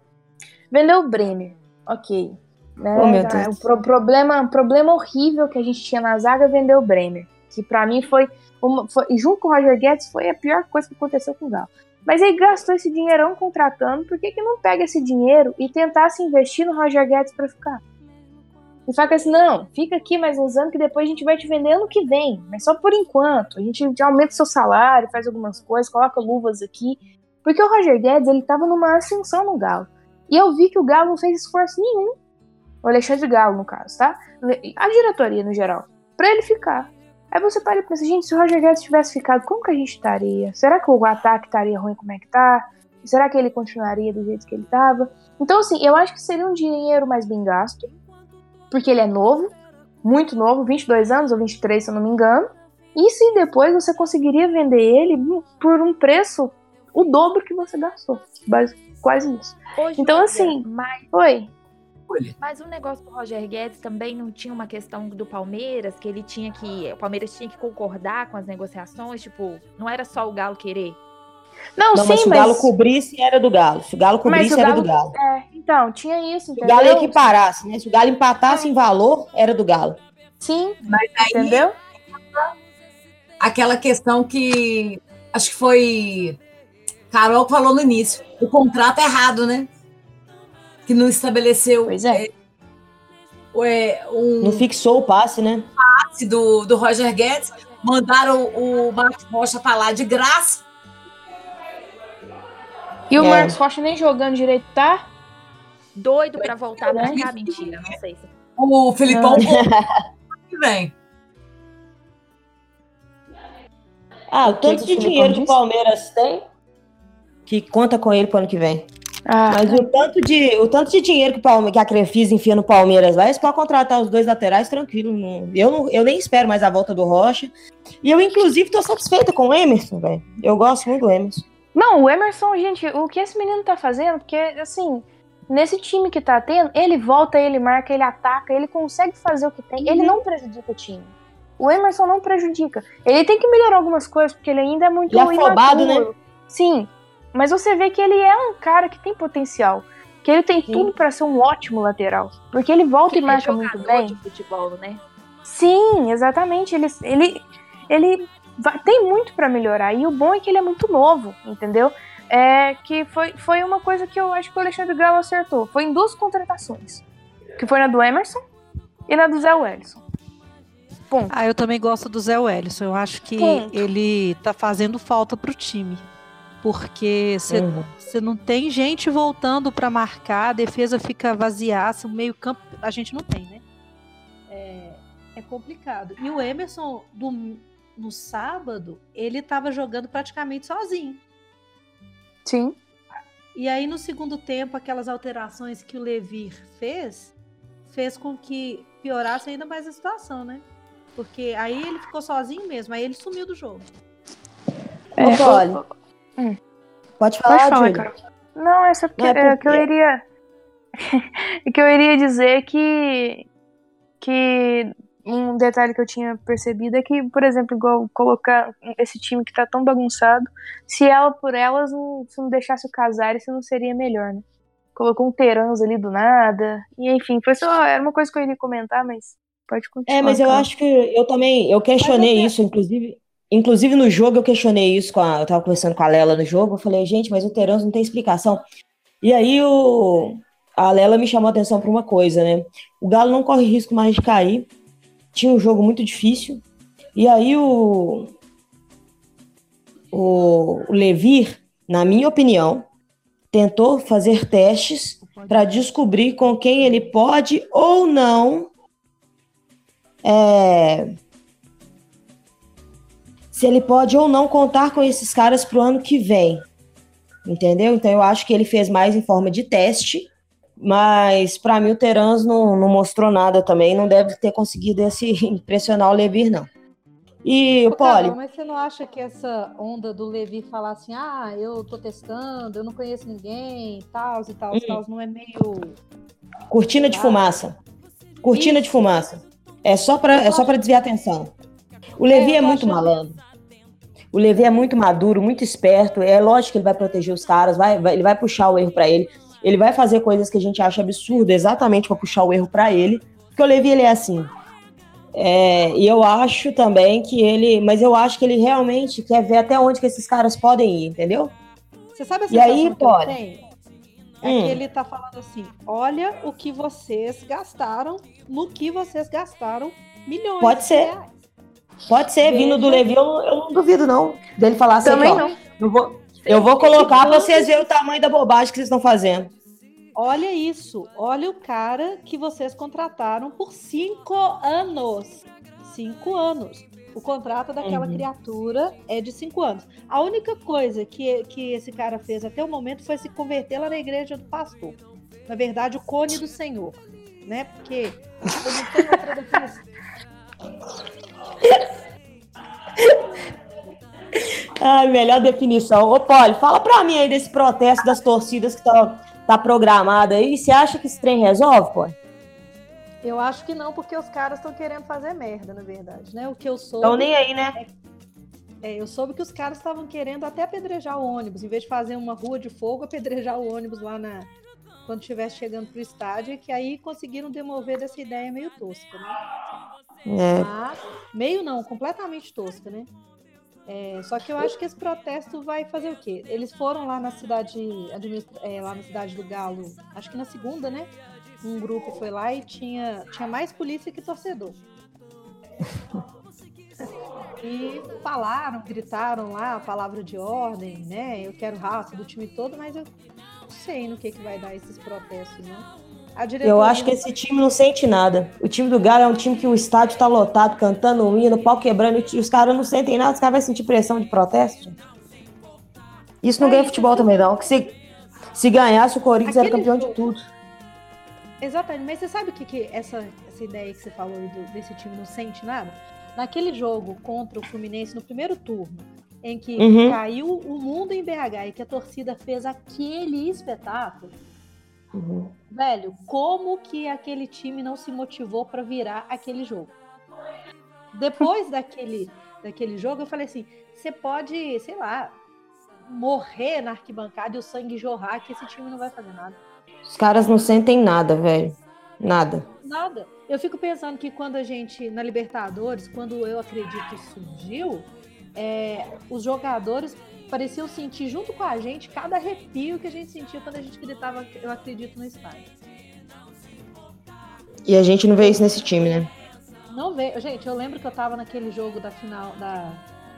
Vendeu o Bremer, ok. Né? Oh. O pro- problema, problema horrível que a gente tinha na zaga vendeu o Bremer. Que pra mim foi, uma, foi. Junto com o Roger Guedes, foi a pior coisa que aconteceu com o Galo. Mas aí gastou esse dinheirão contratando, por que, que não pega esse dinheiro e tentasse investir no Roger Guedes pra ficar? E fala assim, não, fica aqui mais uns anos que depois a gente vai te vender ano que vem. Mas só por enquanto. A gente aumenta seu salário, faz algumas coisas, coloca luvas aqui. Porque o Roger Guedes, ele tava numa ascensão no Galo. E eu vi que o Galo não fez esforço nenhum. O Alexandre Galo, no caso, tá? A diretoria, no geral. Pra ele ficar. Aí você para e pensa, gente, se o Roger Guedes tivesse ficado, como que a gente estaria? Será que o ataque estaria ruim como é que tá? Será que ele continuaria do jeito que ele tava? Então, assim, eu acho que seria um dinheiro mais bem gasto porque ele é novo, muito novo, 22 anos ou 23, se eu não me engano. E sim, depois você conseguiria vender ele por um preço o dobro que você gastou. Quase isso. Hoje, Então, assim- Mas, Oi. Mas o negócio do Roger Guedes também não tinha uma questão do Palmeiras, que ele tinha que. O Palmeiras tinha que concordar com as negociações, tipo, não era só o Galo querer. Não, Não, sim, mas se o mas. Galo cobrisse, era do Galo. Se o Galo mas cobrisse, o era Galo- do Galo. É, então, tinha isso, Se o entendeu? Galo equiparasse, né? Se o Galo empatasse em valor, era do Galo. Sim, Mas aí entendeu? aquela questão que acho que foi Carol que falou no início. O contrato é errado, né? Que não estabeleceu Pois é. é, um Não fixou o passe, né? passe do, do Roger Guedes. Mandaram o Marcos Rocha pra lá de graça. E o É. Marcos Rocha nem jogando direito, tá? Doido pra voltar né? pra cá, mentira, não sei se. O Filipão que vem. Ah, o tanto que de dinheiro que o? Palmeiras tem, que conta com ele pro ano que vem. Ah, Mas o tanto de, o tanto de dinheiro que, Palme- que a Crefisa enfia no Palmeiras lá, eles podem contratar os dois laterais tranquilo. não- eu, não, eu nem espero mais a volta do Rocha. E eu, inclusive, tô satisfeita com o Emerson, velho. Eu gosto muito do Emerson. Não, o Emerson, gente, o que esse menino tá fazendo, porque, assim, nesse time que tá tendo, ele volta, ele marca, ele ataca, ele consegue fazer o que tem, ele não prejudica o time. O Emerson não prejudica. Ele tem que melhorar algumas coisas, porque ele ainda é muito Ele é afobado, imaturo. Sim, mas você vê que ele é um cara que tem potencial. Que ele tem Sim. tudo pra ser um ótimo lateral. Porque ele volta e Ele é marca muito jogador bem. de futebol, né? Sim, exatamente. Ele, ele, ele vai- tem muito pra melhorar. E o bom é que ele é muito novo, entendeu? É que foi, foi uma coisa que eu acho que o Alexandre Galo acertou. Foi em duas contratações. Que foi na do Emerson e na do Zé Wellison. Ponto. Ah, eu também gosto do Zé Wellison. Eu acho que Ponto. ele tá fazendo falta pro time. Porque você Uhum. você não tem gente voltando para marcar, a defesa fica vaziaça, o meio-campo a gente não tem, né? É, é complicado. E o Emerson, do- no sábado, ele tava jogando praticamente sozinho. Sim. E aí, no segundo tempo, aquelas alterações que o Levir fez, fez com que piorasse ainda mais a situação, né? Porque aí ele ficou sozinho mesmo, aí ele sumiu do jogo. É, Ô, Polly, Hum. Pode falar, Pode falar. Não, é só porque, Não, é é que eu porque- iria. é que eu iria dizer que. Que um detalhe que eu tinha percebido é que, por exemplo, igual colocar esse time que tá tão bagunçado, se ela por elas não, se não deixasse o Casares, não seria melhor, né? Colocou um Terans ali do nada. E enfim, foi só. Era uma coisa que eu iria comentar, mas pode continuar. É, mas eu cara. acho que eu também, eu questionei isso, inclusive, inclusive no jogo eu questionei isso com a, eu tava conversando com a Lela no jogo, eu falei, gente, mas o Terans não tem explicação. E aí o, a Lela me chamou a atenção para uma coisa, né? O Galo não corre risco mais de cair, tinha um jogo muito difícil, e aí o, o, o Levir, na minha opinião, tentou fazer testes para descobrir com quem ele pode ou não é, se ele pode ou não contar com esses caras para o ano que vem. Entendeu? Então eu acho que ele fez mais em forma de teste, mas para mim o Terans não, não mostrou nada também, não deve ter conseguido esse impressionar o Levir, não. E o Poli, mas você não acha que essa onda do Levi falar assim, ah, eu tô testando, eu não conheço ninguém, tal e tal, Hum. tal, não é meio. cortina de Ah. fumaça. Cortina de fumaça. É só para é só para desviar a atenção. O Levi é, tô muito malandro. O Levi é muito maduro, muito esperto. É lógico que ele vai proteger os caras, vai, vai- ele vai puxar o erro para ele. Ele vai fazer coisas que a gente acha absurda exatamente para puxar o erro para ele. Porque o Levi ele é assim. É, e eu acho também que ele, mas eu acho que ele realmente quer ver até onde que esses caras podem ir, entendeu? Você sabe a E aí, que tenho? É Hum. que ele tá falando assim: olha o que vocês gastaram, no que vocês gastaram milhões Pode de ser. reais. Pode ser, vindo do. Levi, eu, não- eu não duvido não dele falar assim, Também ó, não. Eu vou, eu vou colocar pra vocês verem o tamanho da bobagem que vocês estão fazendo. Olha isso, olha o cara que vocês contrataram por cinco anos. Cinco anos. O contrato daquela Uhum. criatura é de cinco anos. A única coisa que, que esse cara fez até o momento foi se converter lá na igreja do pastor. Na verdade, o cone do Senhor. Né? Porque eu não tenho outra definição. Ai, melhor definição. Ô, Poli, fala pra mim aí desse protesto das torcidas que tá, tá programado aí. Você acha que esse trem resolve, Poli? Eu acho que não, porque os caras estão querendo fazer merda, na verdade, né? O que eu soube, Então nem aí, né? é, eu soube que os caras estavam querendo até apedrejar o ônibus, em vez de fazer uma rua de fogo, apedrejar o ônibus lá na quando estivesse chegando pro estádio, que aí conseguiram demover dessa ideia meio tosca, né? É, Mas, meio não, completamente tosca, né? É, só que eu acho que esse protesto vai fazer o quê? Eles foram lá na cidade, é, lá na cidade do Galo, acho que na segunda, né? Um grupo foi lá e tinha, tinha mais polícia que torcedor. E falaram, gritaram lá a palavra de ordem, né? Eu quero raça do time todo, mas eu não sei no que, que vai dar esses protestos, não. A eu diretoria acho que esse time não sente nada. O time do Galo é um time que o estádio tá lotado, cantando um hino, pau quebrando, e os caras não sentem nada, os caras vão sentir pressão de protesto. Isso não É, ganha isso futebol também, não. Que se, se ganhasse, o Corinthians era Aquele campeão de jogo- tudo. Exatamente, mas você sabe o que, que essa, essa ideia que você falou aí do- desse time não sente nada? Naquele jogo contra o Fluminense no primeiro turno, em que Uhum. caiu o mundo em BH e que a torcida fez aquele espetáculo, Uhum. velho, como que aquele time não se motivou para virar aquele jogo? Depois daquele, daquele jogo, eu falei assim: você pode, sei lá, morrer na arquibancada e o sangue jorrar, que esse time não vai fazer nada. Os caras não sentem nada, velho. Nada. Nada. Eu fico pensando que quando a gente, na Libertadores, quando eu acredito surgiu, é, os jogadores pareciam sentir junto com a gente cada arrepio que a gente sentia quando a gente gritava eu acredito no estádio. E a gente não vê isso nesse time, né? Não vê. Gente, eu lembro que eu tava naquele jogo da final, da,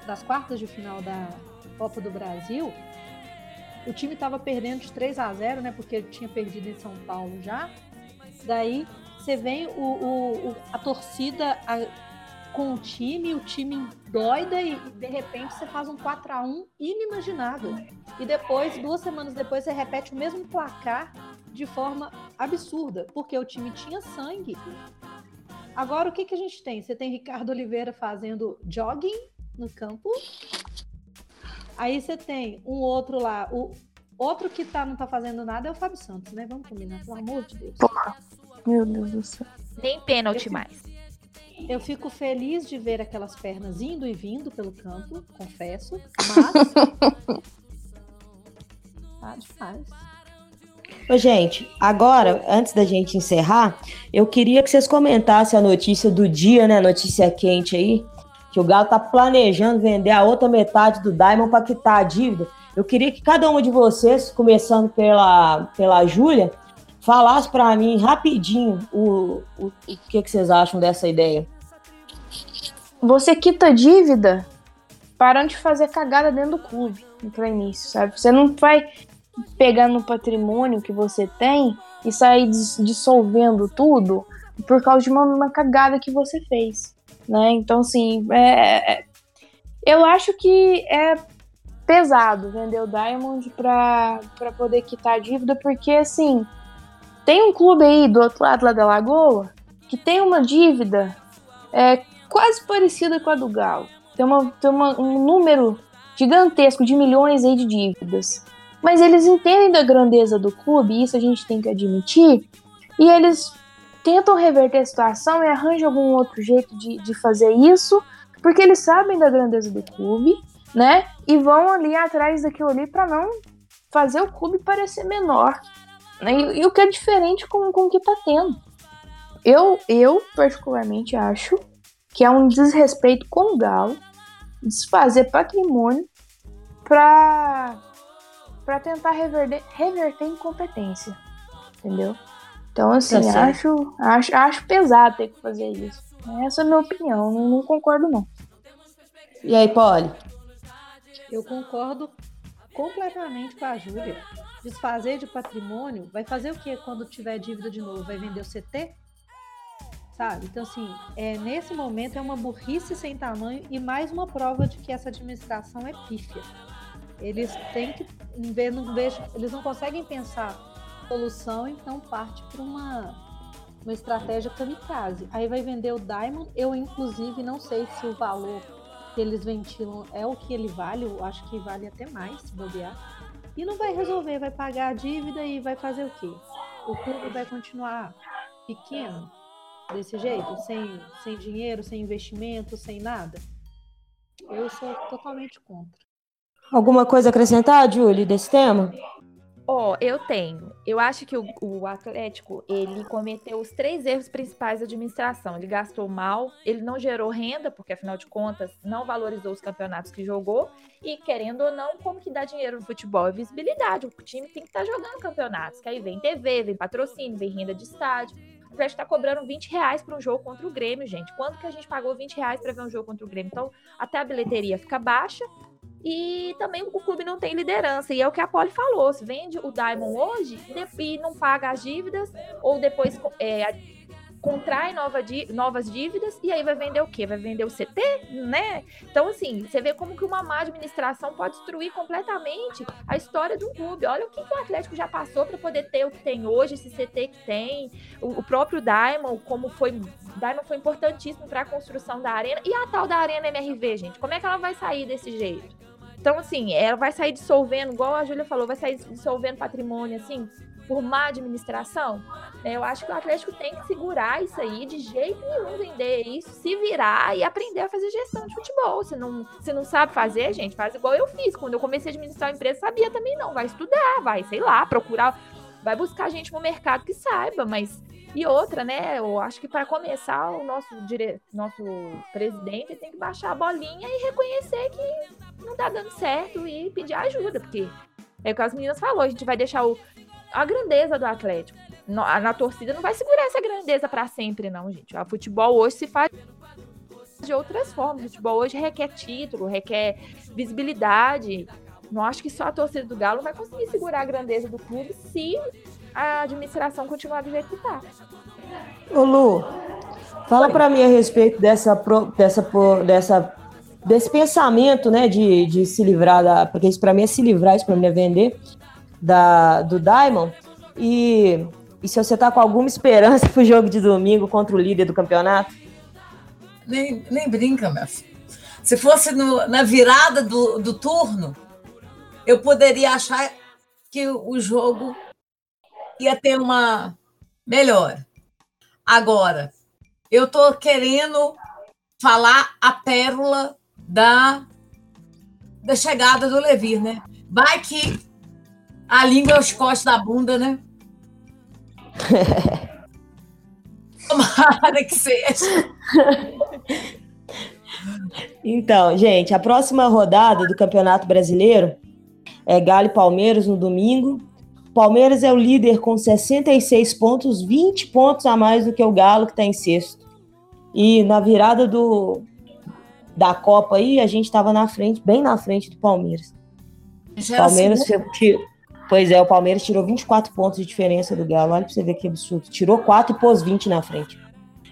das quartas de final da Copa do Brasil. O time tava perdendo de 3 a 0 né? Porque ele tinha perdido em São Paulo já. Daí você vem o, o- o- a torcida a- com o time, o time doida e de repente você faz um 4 a 1 inimaginável. E depois, duas semanas depois, você repete o mesmo placar de forma absurda, porque o time tinha sangue. Agora, o que, que a gente tem? Você tem Ricardo Oliveira fazendo jogging no campo. Aí você tem um outro lá. O outro que tá, não tá fazendo nada é o Fábio Santos, né? Vamos combinar, pelo amor de Deus. Meu Deus do céu. Nem pênalti Esse- mais. Eu fico feliz de ver aquelas pernas indo e vindo pelo campo, confesso, mas. tá demais. Ô, gente, agora, antes da gente encerrar, eu queria que vocês comentassem a notícia do dia, né? Notícia quente aí, que o Galo tá planejando vender a outra metade do Diamond para quitar a dívida. Eu queria que cada um de vocês, começando pela, pela Júlia, falasse para mim rapidinho o, o, o que, que vocês acham dessa ideia. Você quita dívida parando de fazer cagada dentro do clube para início, sabe? Você não vai pegar no patrimônio que você tem e sair dissolvendo tudo por causa de uma, uma cagada que você fez, né? Então, assim, é, é, eu acho que é pesado vender o Diamond para poder quitar a dívida, porque, assim, tem um clube aí do outro lado lá da Lagoa que tem uma dívida é, quase parecida com a do Galo. Tem, uma, tem uma, um número gigantesco de milhões aí de dívidas. Mas eles entendem da grandeza do clube, isso a gente tem que admitir, e eles tentam reverter a situação e arranjam algum outro jeito de, de fazer isso, porque eles sabem da grandeza do clube, né? E vão ali atrás daquilo ali para não fazer o clube parecer menor. Né? E, e, o que é diferente com, com o que tá tendo. Eu, eu, particularmente, acho que é um desrespeito com o Galo desfazer patrimônio para para tentar reverter, reverter incompetência, entendeu? Então, assim, tá acho, acho, acho pesado ter que fazer isso. Essa é a minha opinião, não, não concordo não. E aí, Polly? Eu concordo completamente com a Júlia. Desfazer de patrimônio, vai fazer o que quando tiver dívida de novo? Vai vender o CT? Sabe? Então, assim, é, nesse momento é uma burrice sem tamanho e mais uma prova de que essa administração é pífia. Eles têm que ver, não vejo, eles não conseguem pensar solução, então parte para uma uma estratégia kamikaze. Aí vai vender o Diamond. Eu inclusive não sei se o valor que eles ventilam é o que ele vale, eu acho que vale até mais, se bobear. E não vai resolver, vai pagar a dívida e vai fazer o quê? O clube vai continuar pequeno desse jeito, sem, sem dinheiro, sem investimento, sem nada? Eu sou totalmente contra. Alguma coisa a acrescentar, Julie, desse tema? Ó, oh, eu tenho. Eu acho que o, o, Atlético, ele cometeu os três erros principais da administração. Ele gastou mal, ele não gerou renda, porque afinal de contas não valorizou os campeonatos que jogou. E querendo ou não, como que dá dinheiro no futebol? É visibilidade. O time tem que estar tá jogando campeonatos. Que aí vem TV, vem patrocínio, vem renda de estádio. O Atlético tá cobrando 20 reais para um jogo contra o Grêmio, gente. Quando que a gente pagou 20 reais para ver um jogo contra o Grêmio? Então, até a bilheteria fica baixa, e também o clube não tem liderança. E é o que a Poli falou: se vende o Diamond hoje e não paga as dívidas, ou depois é, contrai nova, novas dívidas, e aí vai vender o quê? Vai vender o CT, né? Então, assim, você vê como que uma má administração pode destruir completamente a história de um clube. Olha o que, que o Atlético já passou para poder ter o que tem hoje, esse CT que tem, o, o próprio Diamond, como foi. Diamond foi importantíssimo para a construção da arena. E a tal da Arena MRV, gente? Como é que ela vai sair desse jeito? Então, assim, ela vai sair dissolvendo, igual a Júlia falou, vai sair dissolvendo patrimônio, assim, por má administração. Eu acho que o Atlético tem que segurar isso aí, de jeito nenhum vender isso, se virar e aprender a fazer gestão de futebol. Se não, se não sabe fazer, gente, faz igual eu fiz. Quando eu comecei a administrar a empresa, sabia também não. Vai estudar, vai, sei lá, procurar, vai buscar gente no mercado que saiba, mas e outra, né? Eu acho que para começar, o nosso, dire... nosso presidente tem que baixar a bolinha e reconhecer que não tá dando certo e pedir ajuda, porque é o que as meninas falou, a gente vai deixar o... a grandeza do Atlético. Na, na torcida não vai segurar essa grandeza para sempre, não, gente. O futebol hoje se faz de outras formas. O futebol hoje requer título, requer visibilidade. Não acho que só a torcida do Galo vai conseguir segurar a grandeza do clube se a administração continuar do jeito que está. Ô Lu, fala para mim a respeito dessa, dessa, dessa, desse pensamento, né, de, de se livrar da, porque isso para mim é se livrar, isso para mim é vender da, do Diamond. E, e se você tá com alguma esperança pro jogo de domingo contra o líder do campeonato? Nem, nem brinca, meu filho. Se fosse no, na virada do, do turno, eu poderia achar que o jogo ia ter uma melhor. Agora, eu tô querendo falar a pérola da, da chegada do Levir, né? Vai que a língua é os costos da bunda, né? Tomara que seja. Então, gente, a próxima rodada do Campeonato Brasileiro é Galo e Palmeiras no domingo. Palmeiras é o líder com 66 pontos, 20 pontos a mais do que o Galo, que está em sexto. E na virada do, da Copa aí, a gente estava na frente, bem na frente do Palmeiras. O Palmeiras, assim, pois é, o Palmeiras tirou 24 pontos de diferença do Galo. Olha para você ver que absurdo. Tirou 4 e pôs 20 na frente.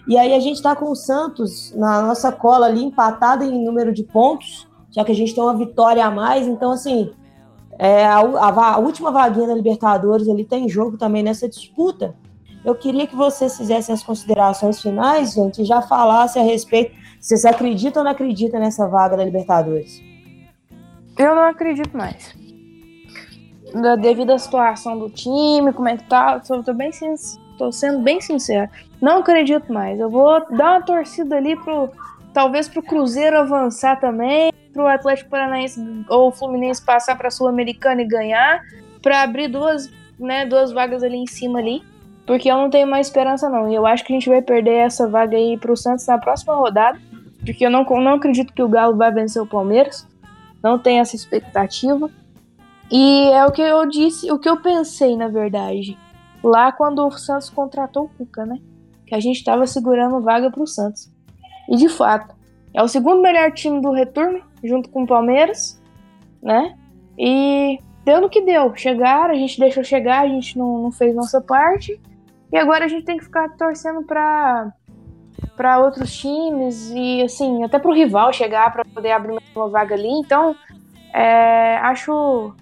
E aí a gente está com o Santos na nossa cola ali, empatado em número de pontos, só que a gente tem uma vitória a mais. Então, assim, é, a, a, a, última vaguinha da Libertadores ali tem jogo também nessa disputa. Eu queria que vocês fizessem as considerações finais, gente, e já falassem a respeito vocês acreditam ou não acreditam nessa vaga da Libertadores. Eu não acredito mais. Devido à situação do time, como é que tá, eu tô, bem, tô sendo bem sincero. Não acredito mais. Eu vou dar uma torcida ali pro. Talvez pro Cruzeiro avançar também, pro Atlético Paranaense ou Fluminense passar pra Sul-Americana e ganhar, para abrir duas, né, duas vagas ali em cima ali. Porque eu não tenho mais esperança, não. E eu acho que a gente vai perder essa vaga aí pro Santos na próxima rodada. Porque eu não, não acredito que o Galo vai vencer o Palmeiras. Não tenho essa expectativa. E é o que eu disse, o que eu pensei, na verdade. Lá quando o Santos contratou o Cuca, né? que a gente estava segurando vaga para o Santos. E de fato, é o segundo melhor time do retorno, junto com o Palmeiras, né? E deu no que deu. Chegaram, a gente deixou chegar, a gente não, não fez nossa parte. E agora a gente tem que ficar torcendo para para outros times e assim até para o rival chegar para poder abrir uma vaga ali. Então é, acho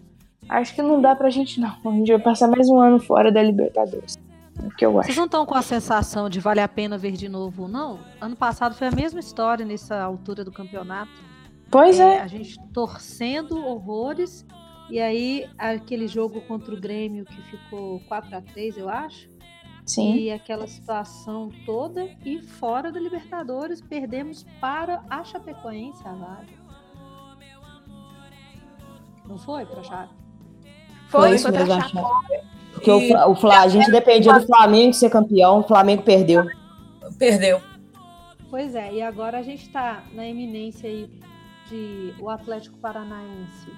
acho que não dá para a gente não. A gente vai passar mais um ano fora da Libertadores que eu acho. Vocês não estão com a sensação de vale a pena ver de novo, não? Ano passado foi a mesma história nessa altura do campeonato. Pois é. é. A gente torcendo horrores. E aí, aquele jogo contra o Grêmio que ficou 4 a 3 eu acho. Sim. E aquela situação toda. E fora da Libertadores, perdemos para a Chapecoense a vaga. Não foi para Chape? Foi, foi, foi para Chape. Porque e... o, o a gente dependia do Flamengo ser campeão, o Flamengo perdeu. Perdeu. Pois é, e agora a gente está na eminência aí de o Atlético Paranaense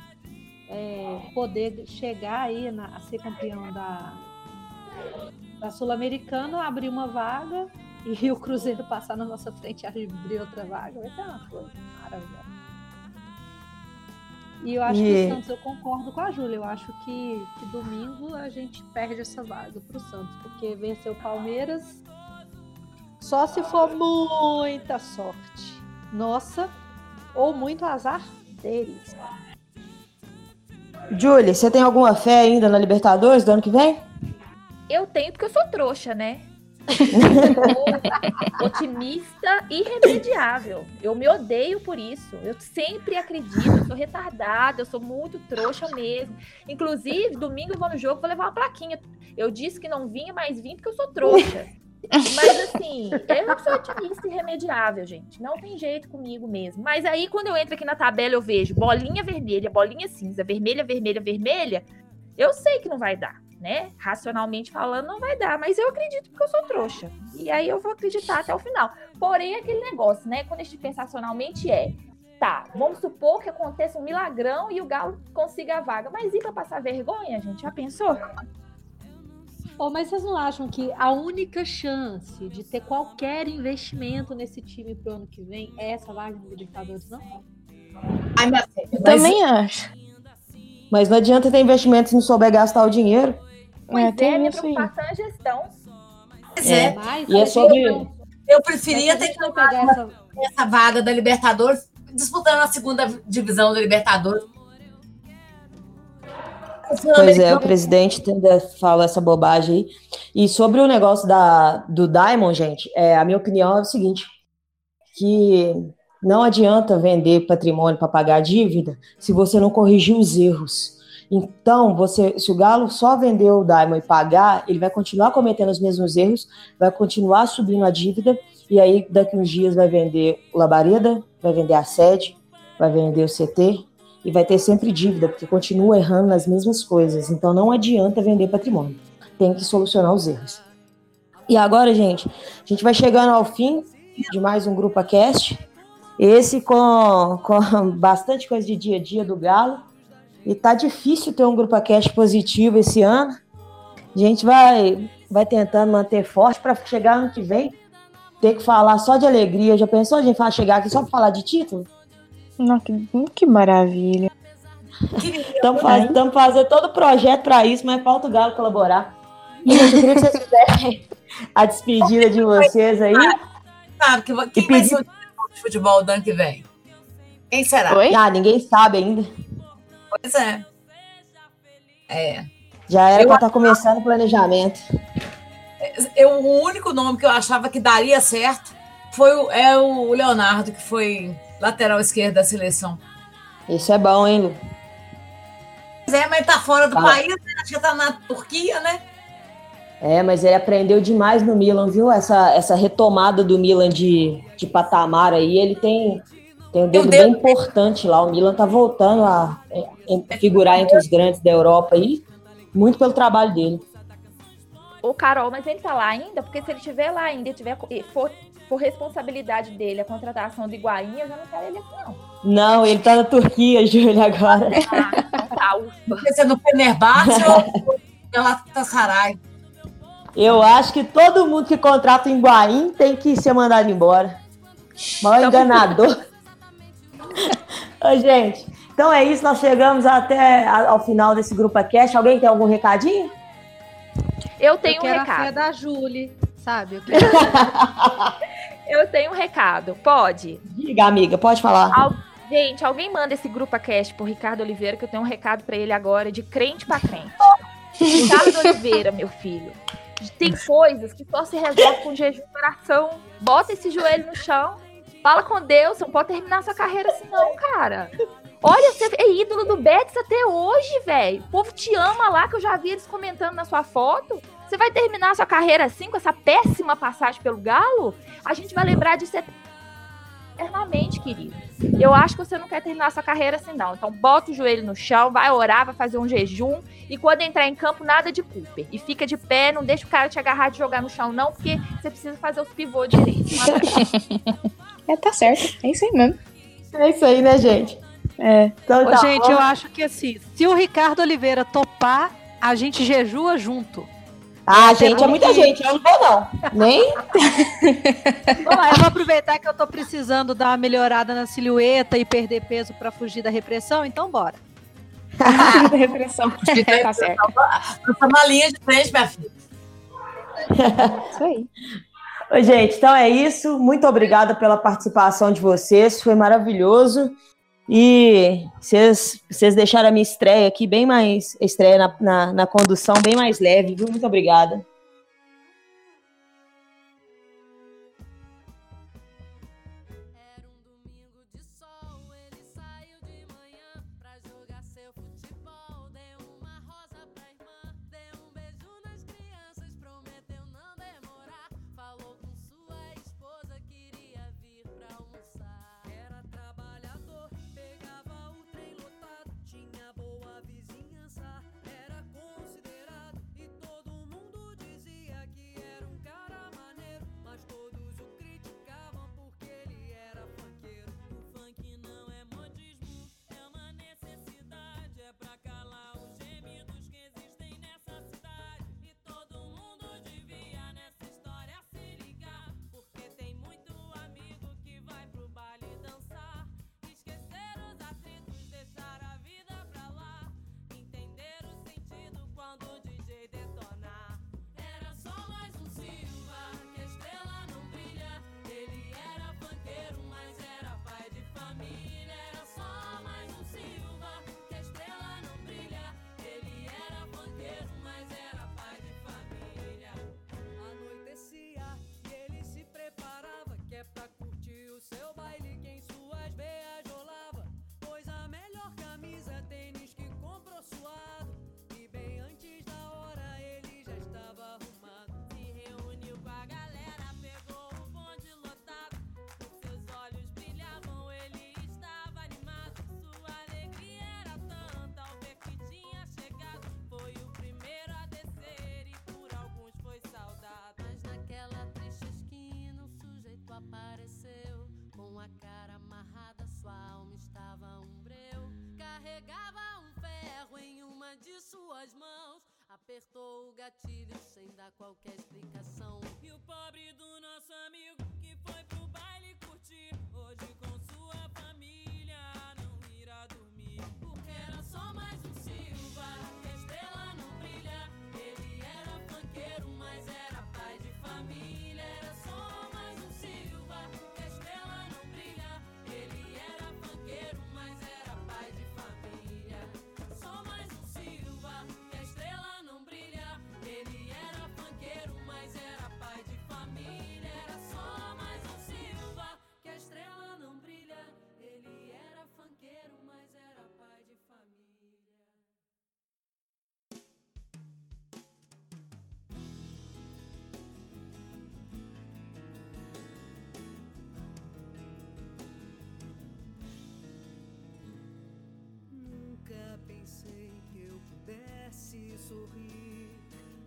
é, poder chegar aí na, a ser campeão da, da Sul-Americana, abrir uma vaga e o Cruzeiro passar na nossa frente e abrir outra vaga. Vai ser uma coisa maravilhosa. E eu acho e... que o Santos, eu concordo com a Júlia, eu acho que, que domingo a gente perde essa vaga pro Santos, porque vencer o Palmeiras só se for muita sorte. Nossa, ou muito azar deles. Júlia, você tem alguma fé ainda na Libertadores do ano que vem? Eu tenho porque eu sou trouxa, né? otimista irremediável. Eu me odeio por isso. Eu sempre acredito, eu sou retardada, eu sou muito trouxa mesmo. Inclusive, domingo eu vou no jogo, vou levar uma plaquinha. Eu disse que não vinha, mas vim porque eu sou trouxa. Mas assim, eu sou otimista irremediável, gente. Não tem jeito comigo mesmo. Mas aí, quando eu entro aqui na tabela, eu vejo bolinha vermelha, bolinha cinza, vermelha, vermelha, vermelha. Eu sei que não vai dar né? Racionalmente falando, não vai dar, mas eu acredito porque eu sou trouxa. E aí eu vou acreditar até o final. Porém, aquele negócio, né? Quando a gente pensa racionalmente é, tá, vamos supor que aconteça um milagrão e o Galo consiga a vaga. Mas e para passar vergonha, gente? Já pensou? Oh, mas vocês não acham que a única chance de ter qualquer investimento nesse time pro ano que vem é essa vaga no Libertadores, não? Ai, minha filha, Também acho. Mas não adianta ter investimento se não souber gastar o dinheiro. Pois é, é minha preocupação é a gestão. Pois é. é. E é sobre. Eu preferia ter que essa... essa vaga da Libertadores disputando a segunda divisão da Libertadores. Pois é, o presidente ainda fala essa bobagem aí. E sobre o negócio da, do Diamond, gente, é, a minha opinião é o seguinte: que não adianta vender patrimônio para pagar a dívida se você não corrigir os erros. Então, você, se o Galo só vender o Diamond e pagar, ele vai continuar cometendo os mesmos erros, vai continuar subindo a dívida, e aí daqui uns dias vai vender o Labareda, vai vender a sede, vai vender o CT, e vai ter sempre dívida, porque continua errando nas mesmas coisas. Então não adianta vender patrimônio. Tem que solucionar os erros. E agora, gente, a gente vai chegando ao fim de mais um Grupo Cast. Esse com, com bastante coisa de dia a dia do Galo. E tá difícil ter um Grupo Cast positivo esse ano. A gente vai, vai tentando manter forte para chegar ano que vem. Ter que falar só de alegria. Já pensou a gente chegar aqui só para falar de título? Não, que, que maravilha. Estamos faz, fazendo todo o projeto para isso, mas falta o Galo colaborar. E, eu queria que vocês fizessem a despedida de vocês aí. Sabe, que, quem vai ser o de futebol do ano que vem? Quem será? Oi? Ah, ninguém sabe ainda. Pois é. É. Já era para estar tá começando o planejamento. Eu, o único nome que eu achava que daria certo foi o, é o Leonardo, que foi lateral esquerdo da seleção. Isso é bom, hein, Lu? É, mas tá fora do tá. país, né? acho que tá na Turquia, né? É, mas ele aprendeu demais no Milan, viu? Essa, essa retomada do Milan de, de patamar aí, ele tem, tem um dedo bem importante lá. O Milan tá voltando a, figurar entre os grandes da Europa aí, muito pelo trabalho dele. O Carol, mas ele tá lá ainda? Porque se ele estiver lá ainda e tiver, for por responsabilidade dele a contratação do Higuaín, eu já não quero ele aqui, não. Não, ele tá na Turquia, Júlia, agora. Ah, então tá, ufa. Você é no Fenerbahçe ou Galatasaray? Eu acho que todo mundo que contrata o Higuaín tem que ser mandado embora. Mal enganador. Ô, gente, então é isso, nós chegamos até ao final desse grupo aqui. Alguém tem algum recadinho? Eu tenho eu um recado. A fé da Júlia, sabe? Eu, quero... eu tenho um recado. Pode? Diga, amiga, pode falar. Al... Gente, alguém manda esse grupo a cast pro Ricardo Oliveira, que eu tenho um recado para ele agora, de crente para crente. Ricardo Oliveira, meu filho. Tem coisas que só se resolve com jejum e oração. Bota esse joelho no chão. Fala com Deus, você não pode terminar sua carreira assim, não, cara. Olha, você é ídolo do Betis até hoje, velho. O povo te ama lá, que eu já vi eles comentando na sua foto. Você vai terminar sua carreira assim, com essa péssima passagem pelo Galo? A gente vai lembrar disso eternamente, querido. Eu acho que você não quer terminar sua carreira assim, não. Então, bota o joelho no chão, vai orar, vai fazer um jejum. E quando entrar em campo, nada de Cooper. E fica de pé, não deixa o cara te agarrar de jogar no chão, não, porque você precisa fazer os pivôs direito. é, tá certo. É isso aí mesmo. É isso aí, né, gente? É. Então, tá, gente, eu acho que assim, se o Ricardo Oliveira topar, a gente jejua junto. Ah, gente, é muita gente, eu não vou não. Nem. Vamos lá, eu vou aproveitar que eu tô precisando dar uma melhorada na silhueta e perder peso para fugir da repressão, então bora. Fugir da repressão. tá certo. Tá na linha de frente, minha filha. Isso aí. Oi, gente, então é isso. Muito obrigada pela participação de vocês, foi maravilhoso. E vocês, vocês deixaram a minha estreia aqui bem mais. estreia na, na, na condução bem mais leve, viu? Muito obrigada.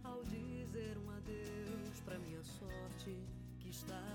ao dizer um adeus. Para minha sorte que está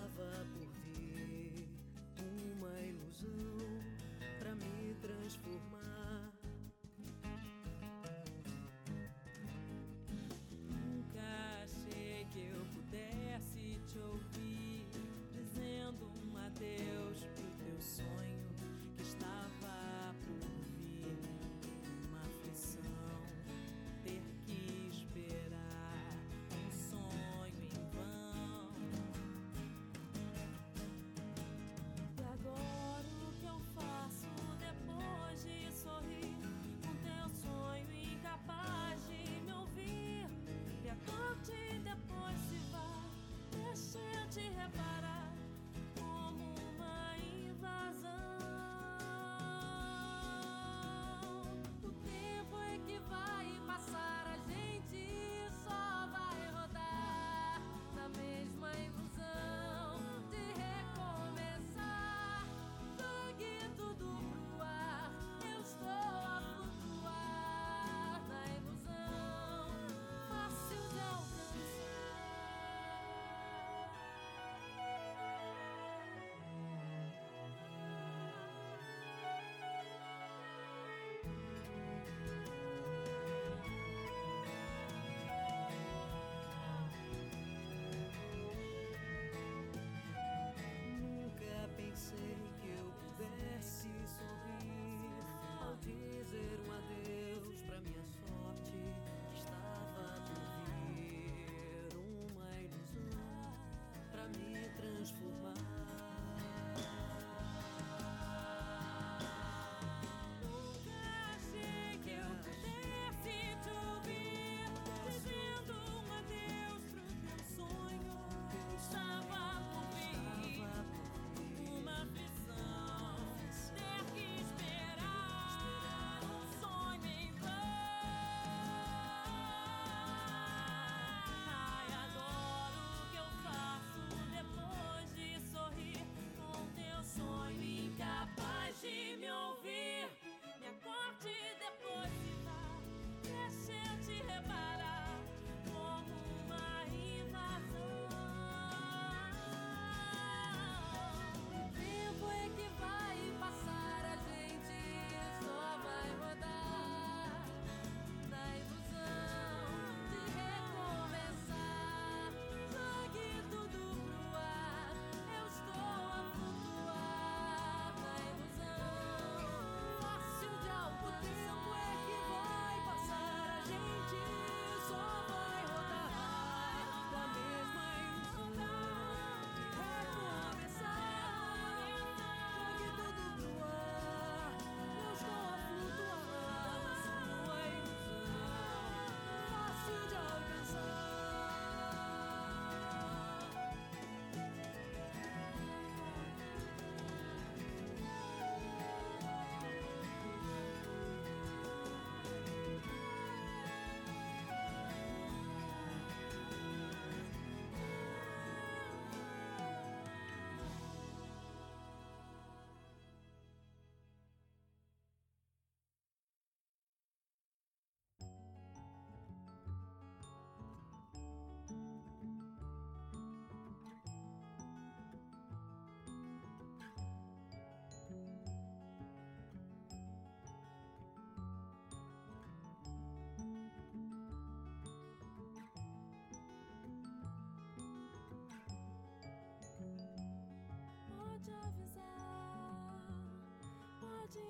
Pode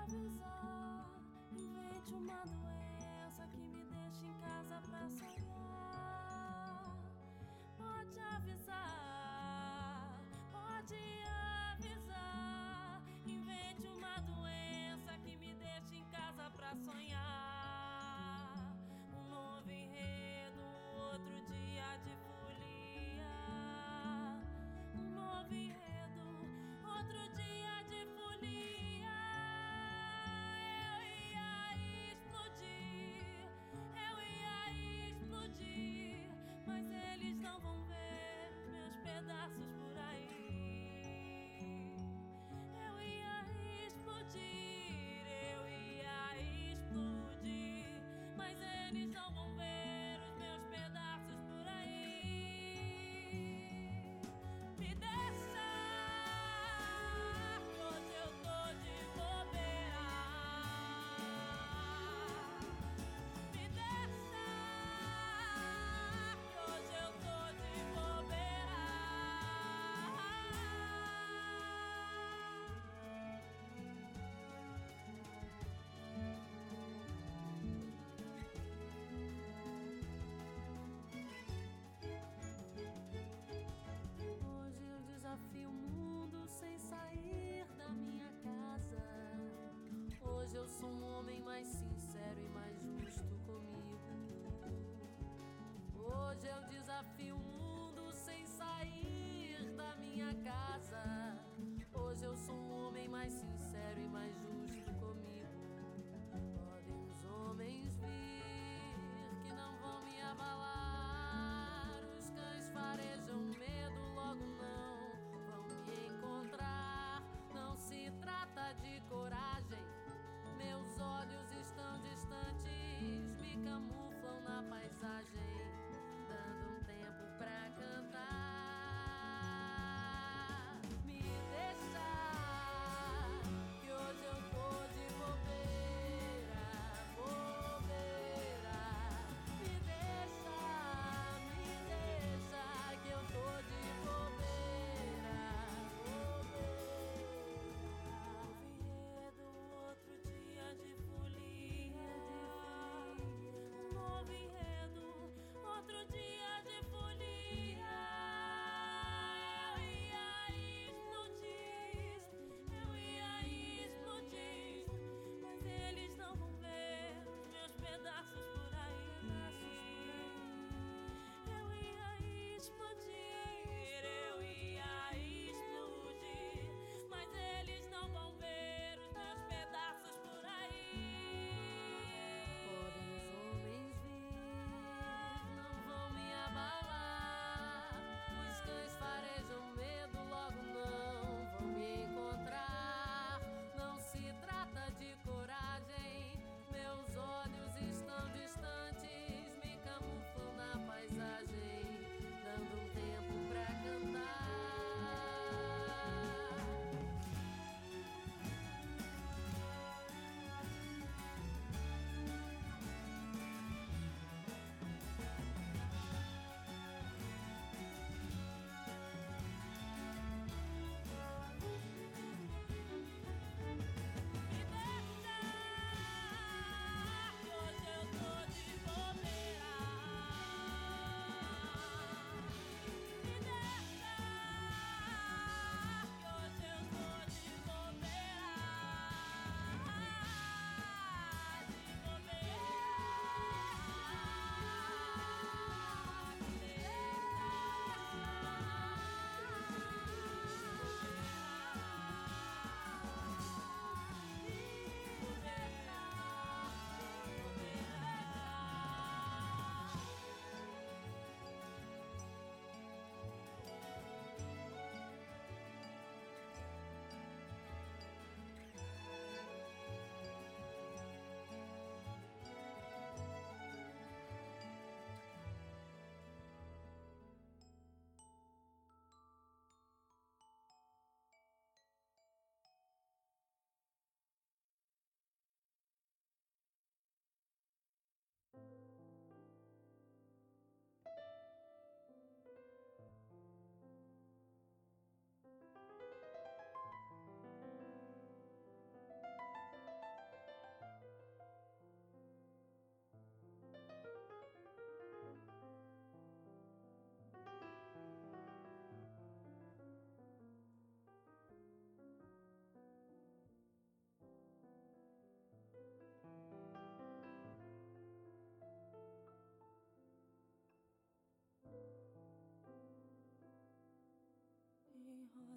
avisar, invente uma doença que me deixe em casa pra sonhar. Pode avisar, pode avisar, invente uma doença que me deixe em casa pra sonhar. eu sou um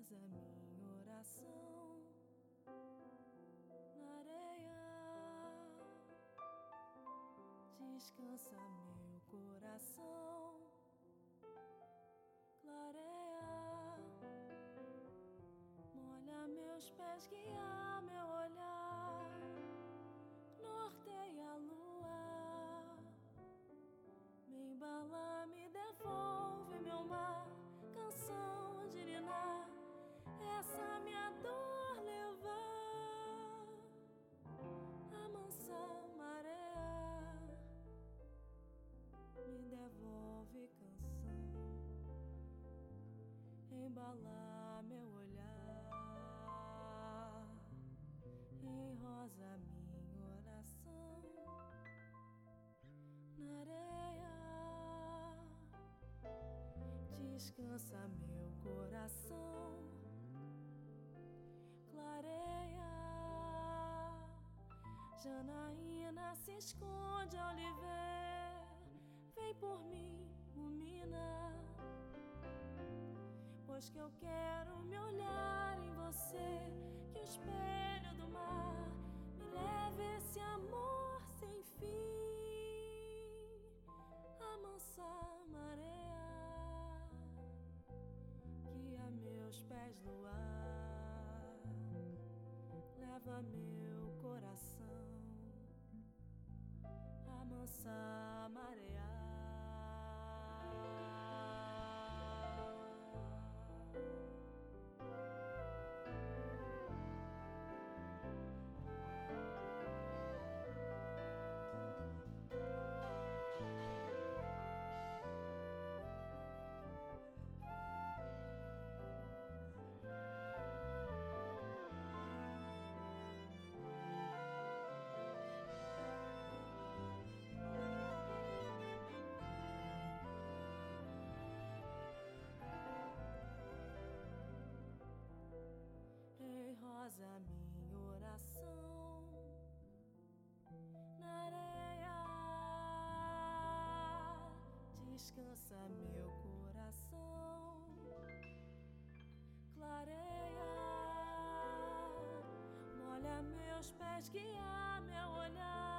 rosa minha oração na areia. Descansa meu coração, clareia, molha meus pés, guia meu olhar, norteia a lua, me embala, me devolve meu mar, canção de ninar, essa minha dor levar, amansa maré, me devolve canção, embalar meu olhar, em rosa minha oração na areia. Descansa meu clareia. Janaína se esconde ao lhe ver, vem por mim, ilumina. Pois que eu quero me olhar em você, que o espelho do mar me leve esse amor leva meu coração, amansa marear. Ei, rosa, minha oração na areia. Descansa meu coração, clareia, molha meus pés, guia meu olhar,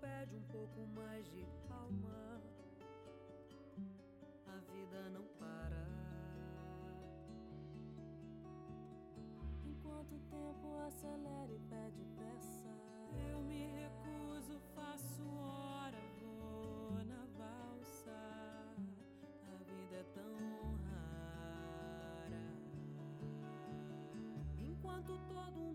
pede um pouco mais de calma. A vida não para. Enquanto o tempo acelera e pede pressa. Eu me recuso, faço hora, vou na valsa. A vida é tão rara. Enquanto todo mundo